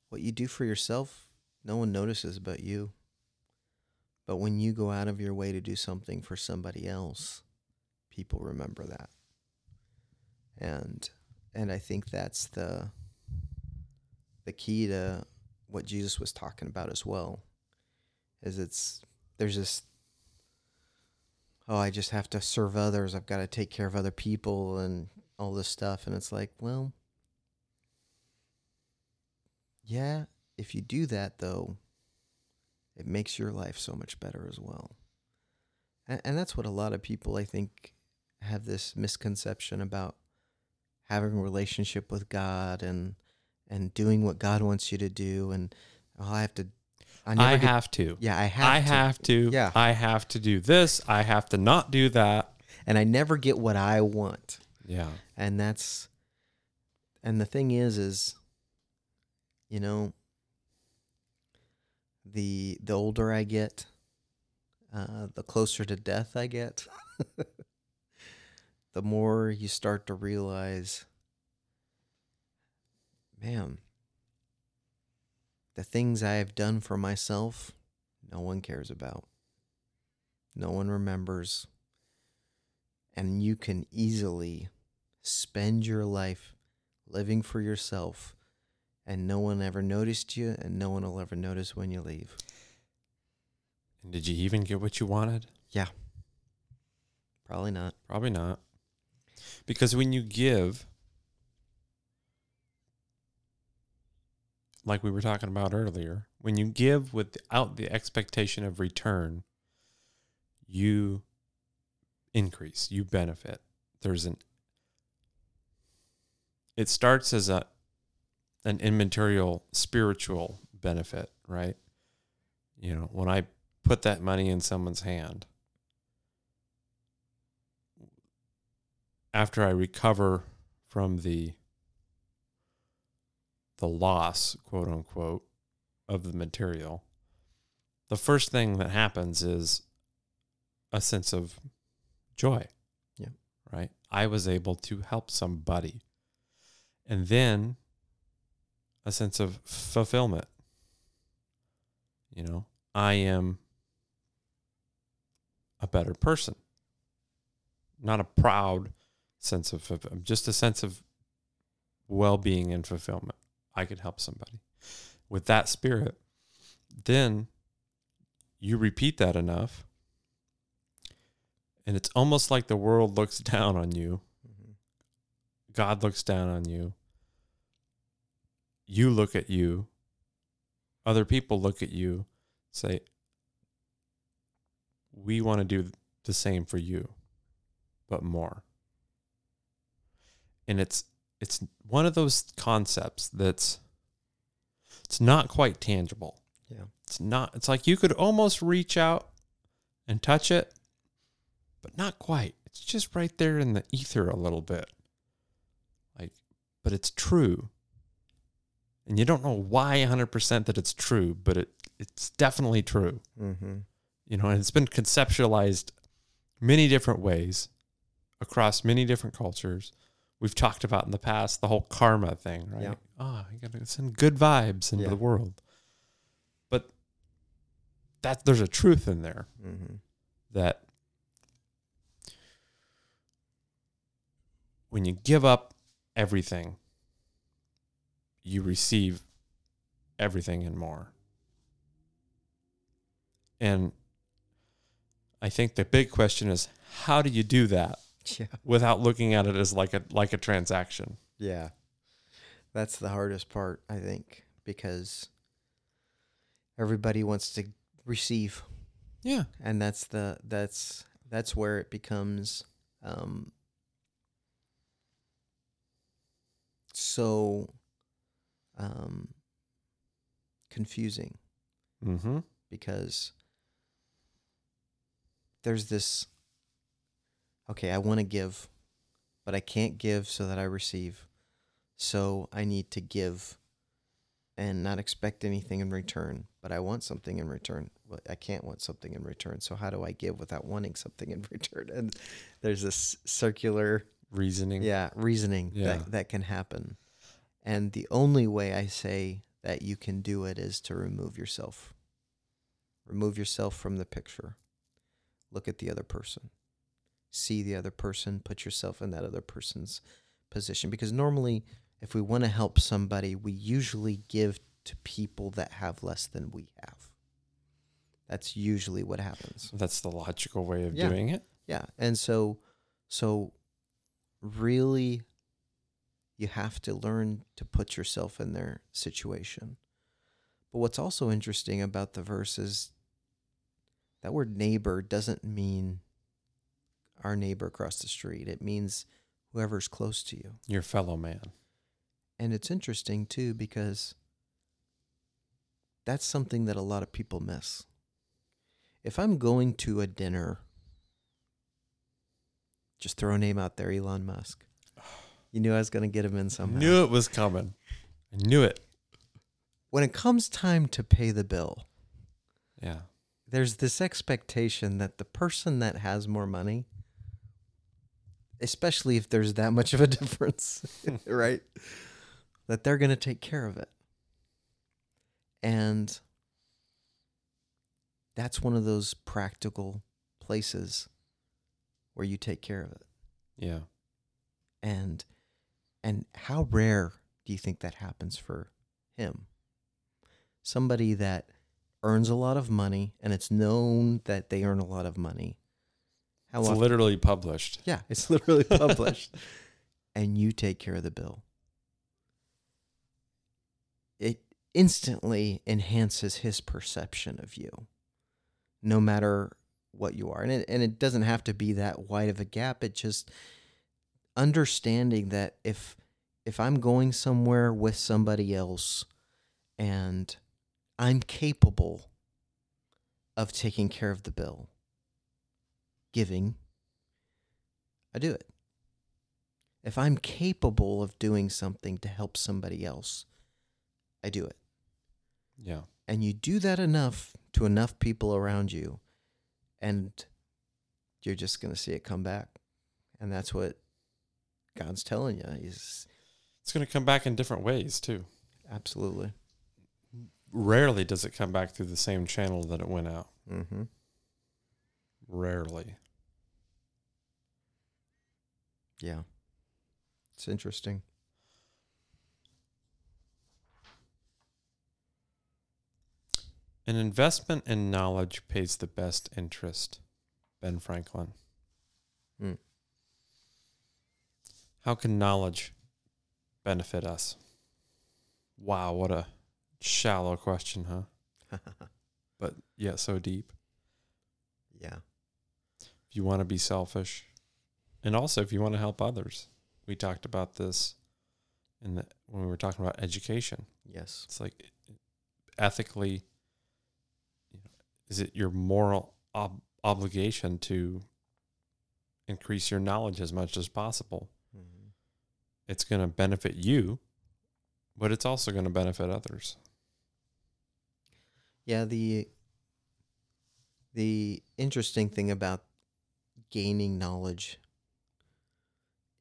what you do for yourself, no one notices but you. But when you go out of your way to do something for somebody else, people remember that. And and I think that's the the key to what Jesus was talking about as well. Is it's there's this oh, I just have to serve others, I've got to take care of other people and all this stuff. And it's like, well, yeah, if you do that though, it makes your life so much better as well. And, and that's what a lot of people I think have this misconception about having a relationship with God and and doing what God wants you to do. And oh, I have to I I, have to. yeah, I have to I to. have to. Yeah. I have to do this. I have to not do that. and I never get what I want. Yeah. and that's and the thing is is you know the the older i get uh the closer to death i get *laughs* the more you start to realize man the things i have done for myself no one cares about no one remembers and you can easily spend your life living for yourself and no one ever noticed you and no one will ever notice when you leave And did you even get what you wanted? Yeah. Probably not Probably not. Because when you give, like we were talking about earlier, when you give without the expectation of return, you increase, you benefit. There's an it starts as a an immaterial spiritual benefit, right? You know, when I put that money in someone's hand, after I recover from the the loss, quote unquote, of the material, the first thing that happens is a sense of joy. Yeah. Right? I was able to help somebody. And then a sense of fulfillment. You know, I am a better person. Not a proud sense of just a sense of well-being and fulfillment. I could help somebody with that spirit. Then you repeat that enough, and it's almost like the world looks *laughs* down on you. Mm-hmm. God looks down on you. You look at you. Other people look at you, say, We want to do the same for you, but more. And it's it's one of those concepts that's it's not quite tangible. Yeah. It's not. It's like you could almost reach out and touch it, but not quite. It's just right there in the ether a little bit. Like, but it's true. And you don't know why 100% that it's true, but it it's definitely true. Mm-hmm. You know, and it's been conceptualized many different ways across many different cultures. We've talked about in the past the whole karma thing, right? Yeah. Oh, you got to send good vibes into Yeah. the world. But that there's a truth in there Mm-hmm. that when you give up everything, you receive everything and more. And I think the big question is how do you do that *laughs* Yeah. without looking at it as like a like a transaction? Yeah. That's the hardest part, I think, because everybody wants to receive Yeah. and that's the that's that's where it becomes um so um confusing Mm-hmm. because there's this okay, I want to give, but I can't give so that I receive. So I need to give and not expect anything in return, but I want something in return. But I can't want something in return. So how do I give without wanting something in *laughs* return? And there's this circular Reasoning. yeah reasoning Yeah. that that can happen and the only way i say that you can do it is to remove yourself remove yourself from the picture look at the other person see the other person put yourself in that other person's position because normally if we want to help somebody we usually give to people that have less than we have that's usually what happens That's the logical way of Yeah. doing it. yeah. And so so really you have to learn to put yourself in their situation. But what's also interesting about the verse is that word neighbor doesn't mean our neighbor across the street. It means whoever's close to you. Your fellow man. And it's interesting too because that's something that a lot of people miss. If I'm going to a dinner, just throw a name out there, Elon Musk. *sighs* You knew I was going to get him in somehow. Knew it was coming. I knew it. When it comes time to pay the bill, Yeah. there's this expectation that the person that has more money, especially if there's that much of a *laughs* difference, hmm. right? That they're going to take care of it. And that's one of those practical places where you take care of it. Yeah. And and how rare do you think that happens for him? Somebody that earns a lot of money and it's known that they earn a lot of money. How it's often? literally published. yeah, it's literally *laughs* published. and you take care of the bill. It instantly enhances his perception of you, no matter what you are. And it, and it doesn't have to be that wide of a gap. It just understanding that if if I'm going somewhere with somebody else and I'm capable of taking care of the bill, giving, I do it. If I'm capable of doing something to help somebody else, I do it. Yeah. And you do that enough to enough people around you, and you're just going to see it come back. And that's what God's telling you. He's It's going to come back in different ways too. absolutely. Rarely does it come back through the same channel that it went out. Mm-hmm. Rarely. Yeah. It's interesting. An investment in knowledge pays the best interest. Ben Franklin. Mm. How can knowledge benefit us? Wow, what a shallow question, huh? *laughs* But yet so deep. yeah. If you want to be selfish, and also if you want to help others. We talked about this in the, when we were talking about education. Yes. It's like ethically is it your moral ob- obligation to increase your knowledge as much as possible? Mhm. It's going to benefit you, but it's also going to benefit others. Yeah, the the interesting thing about gaining knowledge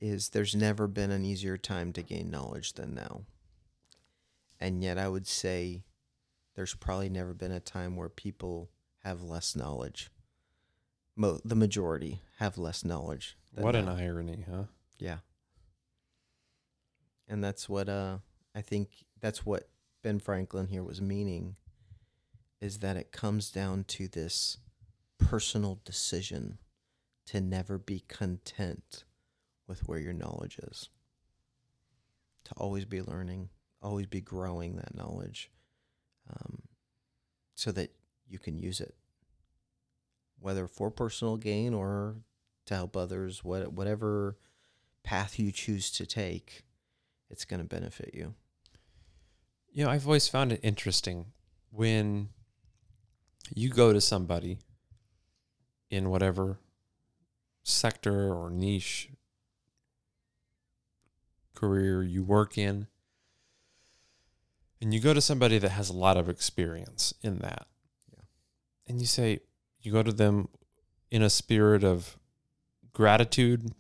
is there's never been an easier time to gain knowledge than now. And yet I would say there's probably never been a time where people have less knowledge. Mo- the majority have less knowledge. What an irony, huh? Yeah. And that's what uh I think that's what Ben Franklin here was meaning is that it comes down to this personal decision to never be content with where your knowledge is. To always be learning, always be growing that knowledge um, so that you can use it, whether for personal gain or to help others, what, whatever path you choose to take, it's going to benefit you. You know, I've always found it interesting when you go to somebody in whatever sector or niche career you work in, and you go to somebody that has a lot of experience in that. Yeah. And you say, you go to them in a spirit of gratitude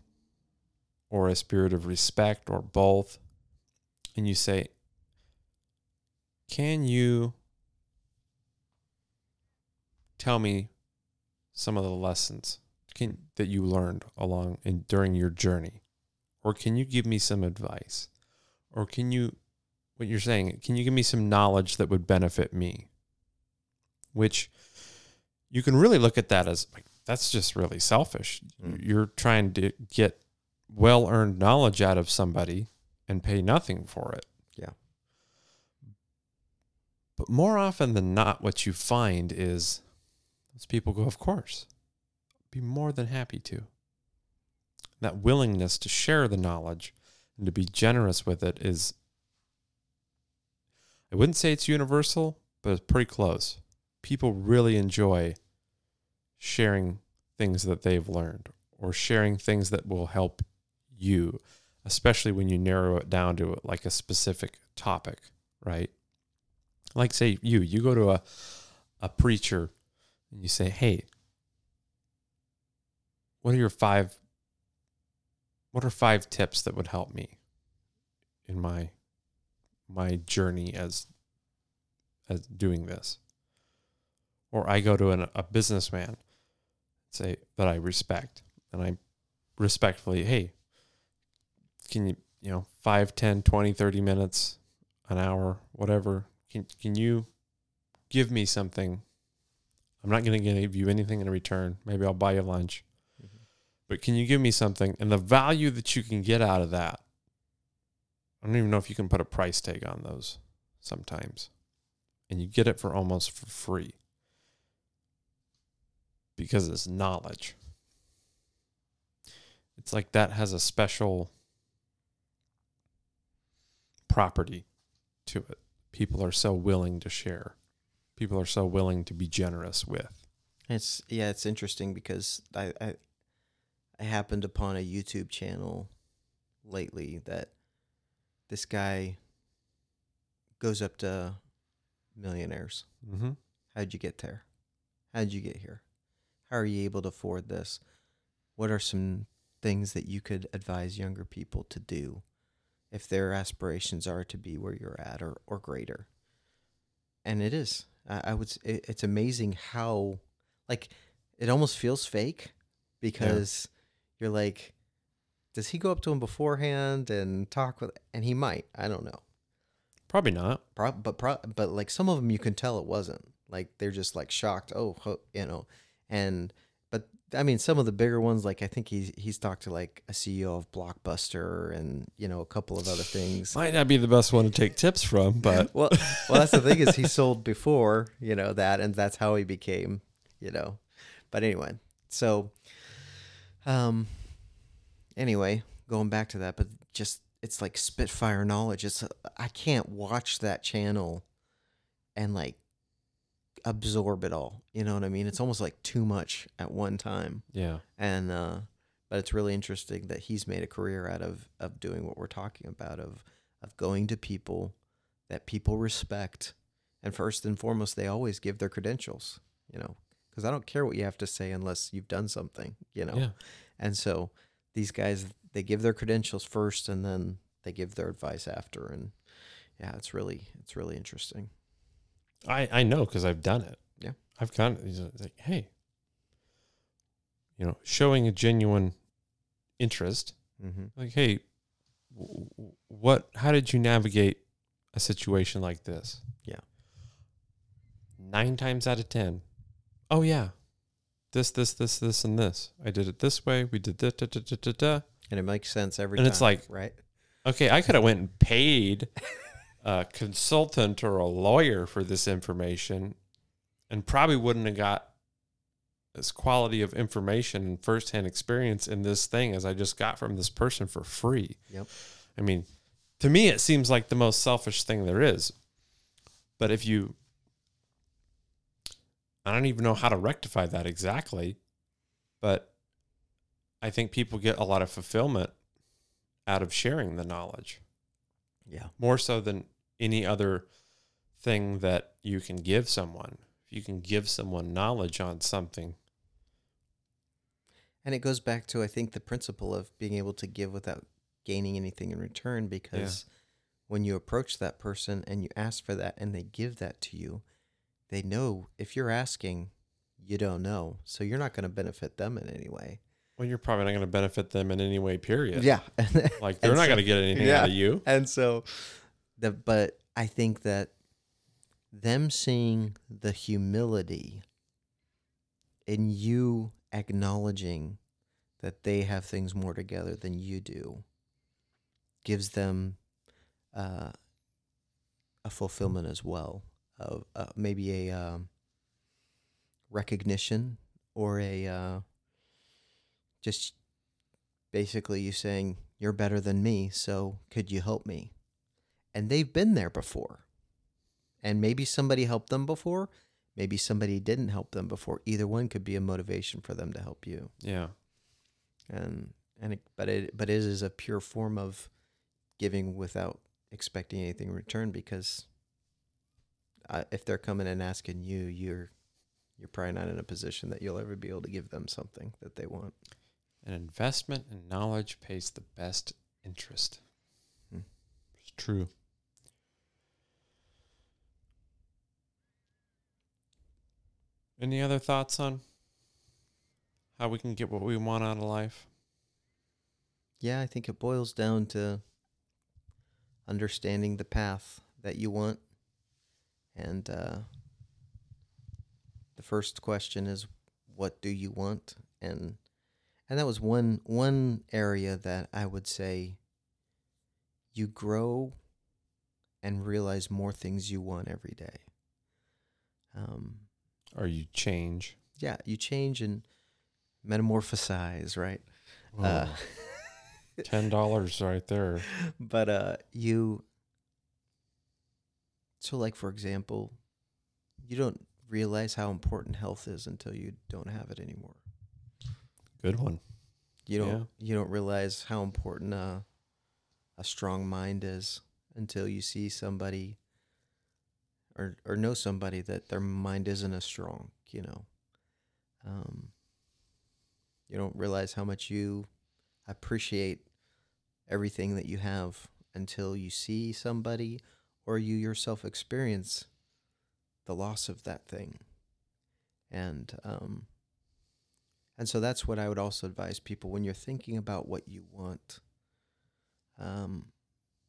or a spirit of respect or both. And you say, can you tell me some of the lessons can, that you learned along and during your journey? Or can you give me some advice? Or can you, what you're saying, can you give me some knowledge that would benefit me? Which you can really look at that as like, that's just really selfish. Mm. You're trying to get well earned knowledge out of somebody and pay nothing for it. Yeah. But more often than not, what you find is those people go, Of course, be more than happy to. That willingness to share the knowledge and to be generous with it is, I wouldn't say it's universal, but it's pretty close. People really enjoy sharing things that they've learned or sharing things that will help you, especially when you narrow it down to like a specific topic, right? Like say you, you go to a a preacher and you say, "Hey, what are your five what are five tips that would help me in my my journey as as doing this?" Or I go to an, a businessman say that I respect and I respectfully, "Hey, can you, you know, 5, 10, 20, 30 minutes, an hour, whatever, can can you give me something? I'm not going to give you anything in return. Maybe I'll buy you lunch. But can you give me something and the value that you can get out of that? I don't even know if you can put a price tag on those sometimes. And you get it for almost for free. Because it's knowledge. It's like that has a special property to it. People are so willing to share. People are so willing to be generous with. It's yeah, it's interesting because I, I I happened upon a YouTube channel lately that this guy goes up to millionaires. Mm-hmm. How'd you get there? How'd you get here? How are you able to afford this? What are some things that you could advise younger people to do if their aspirations are to be where you're at or, or greater? And it is. I, I would. It, it's amazing how, like, it almost feels fake because you're like, does he go up to him beforehand and talk with? And he might. I don't know. Probably not. Pro- but pro- but like some of them you can tell it wasn't like they're just like shocked oh ho- you know and but i mean some of the bigger ones like i think he's he's talked to like a ceo of blockbuster and you know a couple of other things Might not be the best one to take tips from, *laughs* but well well that's the thing is he *laughs* sold before you know that and that's how he became you know but anyway so um anyway going back to that but just it's like spitfire knowledge it's i can't watch that channel and like absorb it all. You know what I mean? It's almost like too much at one time. Yeah. And uh, but it's really interesting that he's made a career out of of doing what we're talking about of of going to people that people respect, and first and foremost, they always give their credentials. You know, because I don't care what you have to say unless you've done something. You know, Yeah. and so these guys they give their credentials first, and then they give their advice after. And yeah, it's really it's really interesting. I, I know because I've done it. Yeah. I've gone, it's like, hey, you know, showing a genuine interest, Mm-hmm. like, hey, what, how did you navigate a situation like this? Yeah. Nine times out of 10, oh, yeah, this, this, this, this, and this. I did it this way. We did da, da, da, da, da, da. And it makes sense every And time. And it's like- right. Okay, I could have went and paid a consultant or a lawyer for this information and probably wouldn't have got this quality of information and firsthand experience in this thing as I just got from this person for free. Yep. I mean, to me it seems like the most selfish thing there is. But if you I don't even know how to rectify that exactly, but I think people get a lot of fulfillment out of sharing the knowledge Yeah. more so than any other thing that you can give someone. If you can give someone knowledge on something, And it goes back to I think the principle of being able to give without gaining anything in return because when you approach that person and you ask for that and they give that to you, they know if you're asking, you don't know. So you're not going to benefit them in any way. well, you're probably not going to benefit them in any way, period. Yeah. *laughs* Like they're not so- going to get anything yeah. out of you. and so the but I think that them seeing the humility in you acknowledging that they have things more together than you do gives them uh, a fulfillment as well of uh, maybe a um, recognition or a uh, just basically you saying you're better than me so could you help me? And they've been there before. And maybe somebody helped them before maybe somebody didn't help them before. Either one could be a motivation for them to help you. Yeah. and and it, but it but it is a pure form of giving without expecting anything in return because uh, if they're coming and asking you you're you're probably not in a position that you'll ever be able to give them something that they want An investment in knowledge pays the best interest. Hmm. It's true. Any other thoughts on how we can get what we want out of life? Yeah, I think it boils down to understanding the path that you want. And uh, the first question is, what do you want? And and that was one one area that I would say you grow and realize more things you want every day. Um, Or you change? yeah, you change and metamorphosize, right? Uh, Oh, Ten dollars right there. *laughs* but uh you so like for example you don't realize how important health is until you don't have it anymore Good one. you don't Yeah. you don't realize how important uh, a strong mind is until you see somebody or or know somebody that their mind isn't as strong you know um you don't realize how much you appreciate everything that you have until you see somebody or you yourself experience the loss of that thing and um and so that's what I would also advise people when you're thinking about what you want um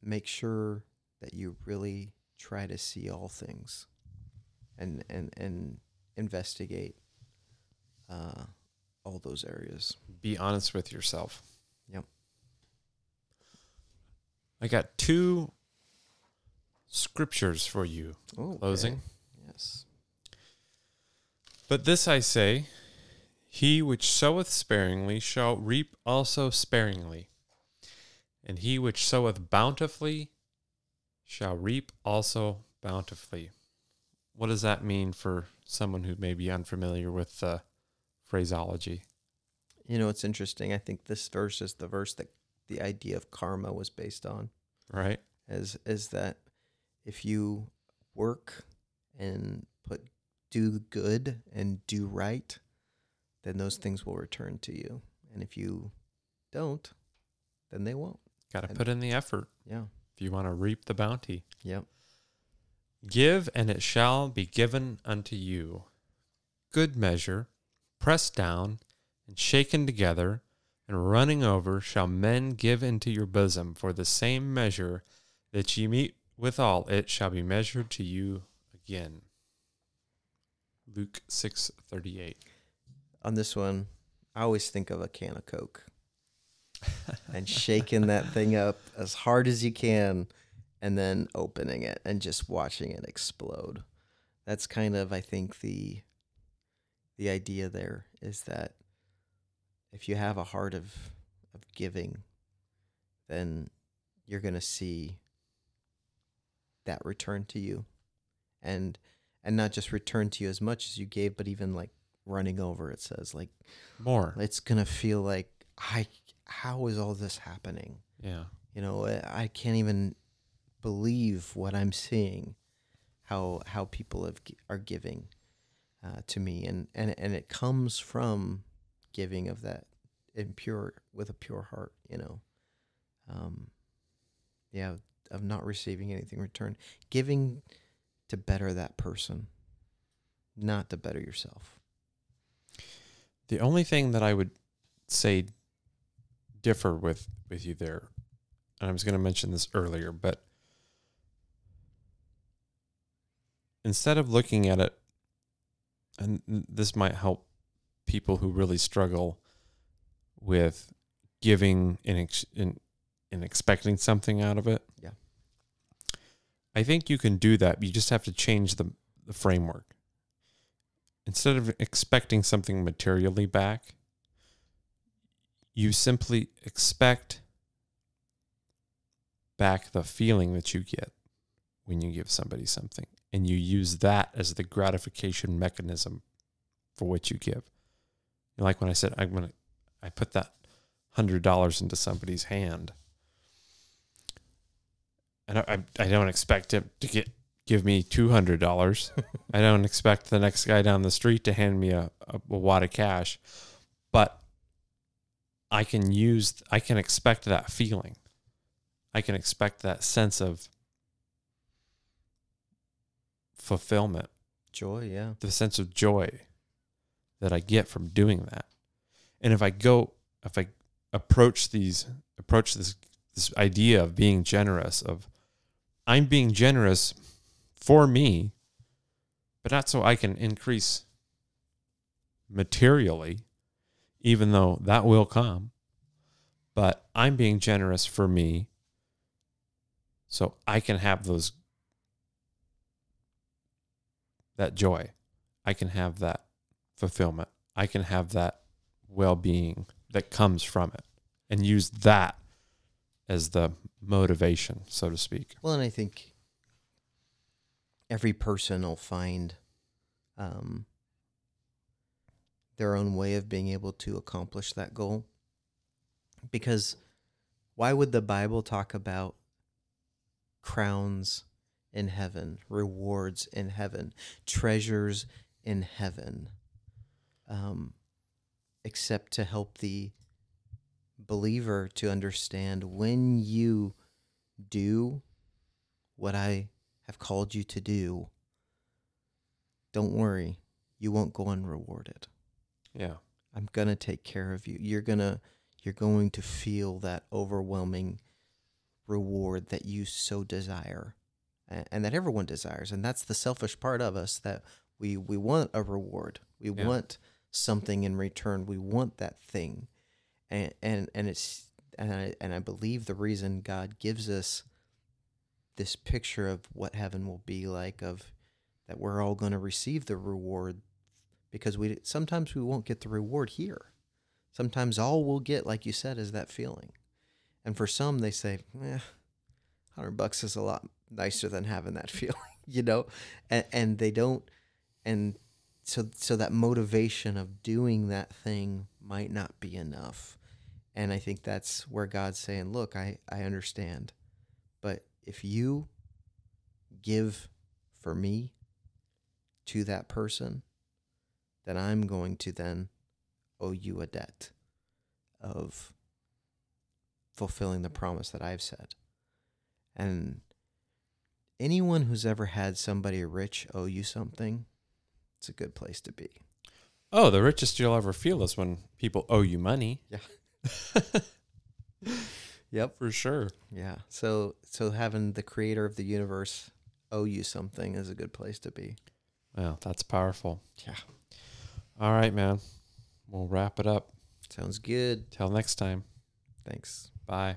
make sure that you really try to see all things and and and investigate uh all those areas Be honest with yourself. Yep. I got two scriptures for you. oh Closing. yes But this I say He which soweth sparingly shall reap also sparingly, and he which soweth bountifully shall reap also bountifully. what does that mean for someone who may be unfamiliar with uh, phraseology? You know, it's interesting. I think this verse is the verse that the idea of karma was based on. Right? Is is that if you work and put do good and do right, then those things will return to you. And if you don't, then they won't. Got to put in the effort Yeah. if you want to reap the bounty. Yep. Give, and it shall be given unto you. Good measure, pressed down, and shaken together, and running over, shall men give into your bosom. For the same measure that ye meet withal, it shall be measured to you again. Luke six thirty eight. On this one, I always think of a can of Coke *laughs* and shaking that thing up as hard as you can and then opening it and just watching it explode. That's kind of I think the the idea there is that if you have a heart of of giving then you're going to see that return to you and and not just return to you as much as you gave but even like running over it says like More. it's gonna feel like i how is all this happening Yeah. you know i can't even believe what i'm seeing how how people have, are giving uh, to me and, and and it comes from giving of that impure with a pure heart you know um yeah of not receiving anything in return giving to better that person not to better yourself. The only thing that I would say differ with with you there, and I was going to mention this earlier, but instead of looking at it, and this might help people who really struggle with giving and ex- and, and expecting something out of it. Yeah. I think you can do that. You just have to change the the framework instead of expecting something materially back, you simply expect back the feeling that you get when you give somebody something. And you use that as the gratification mechanism for what you give. Like when I said, I'm gonna, I put that hundred dollars into somebody's hand, I, I, I don't expect him to get give me two hundred dollars. *laughs* I don't expect the next guy down the street to hand me a, a, a wad of cash, but I can use, I can expect that feeling. I can expect that sense of fulfillment, joy yeah the sense of joy that I get from doing that. And if I go, if I approach these, approach this, this idea of being generous, of I'm being generous for me, but not so I can increase materially, even though that will come. But I'm being generous for me so I can have those that joy. I can have that fulfillment. I can have that well-being that comes from it and use that as the motivation, so to speak. Well, and I think every person will find um, their own way of being able to accomplish that goal. Because why would the Bible talk about crowns in heaven, rewards in heaven, treasures in heaven, um, except to help the believer to understand when you do what I have called you to do, don't worry, you won't go unrewarded. Yeah. I'm going to take care of you. You're going to you're going to feel that overwhelming reward that you so desire and, and that everyone desires and that's the selfish part of us that we we want a reward. We Yeah. want something in return. We want that thing. And and and it's and I and I believe the reason God gives us this picture of what heaven will be like of that we're all going to receive the reward because we sometimes we won't get the reward here. Sometimes all we'll get, like you said, is that feeling. And for some, they say, "Eh, hundred bucks is a lot nicer than having that *laughs* feeling." you know, and, and they don't, and so so that motivation of doing that thing might not be enough, and I think that's where God's saying, look, I I understand, but if you give for me to that person, then I'm going to then owe you a debt of fulfilling the promise that I've said. And anyone who's ever had somebody rich owe you something, it's a good place to be. Oh, the richest you'll ever feel is when people owe you money. Yeah. *laughs* Yep. For sure. Yeah. So so having the creator of the universe owe you something is a good place to be. Well, that's powerful. Yeah. All right, man. We'll wrap it up. Sounds good. Till next time. Thanks. Bye.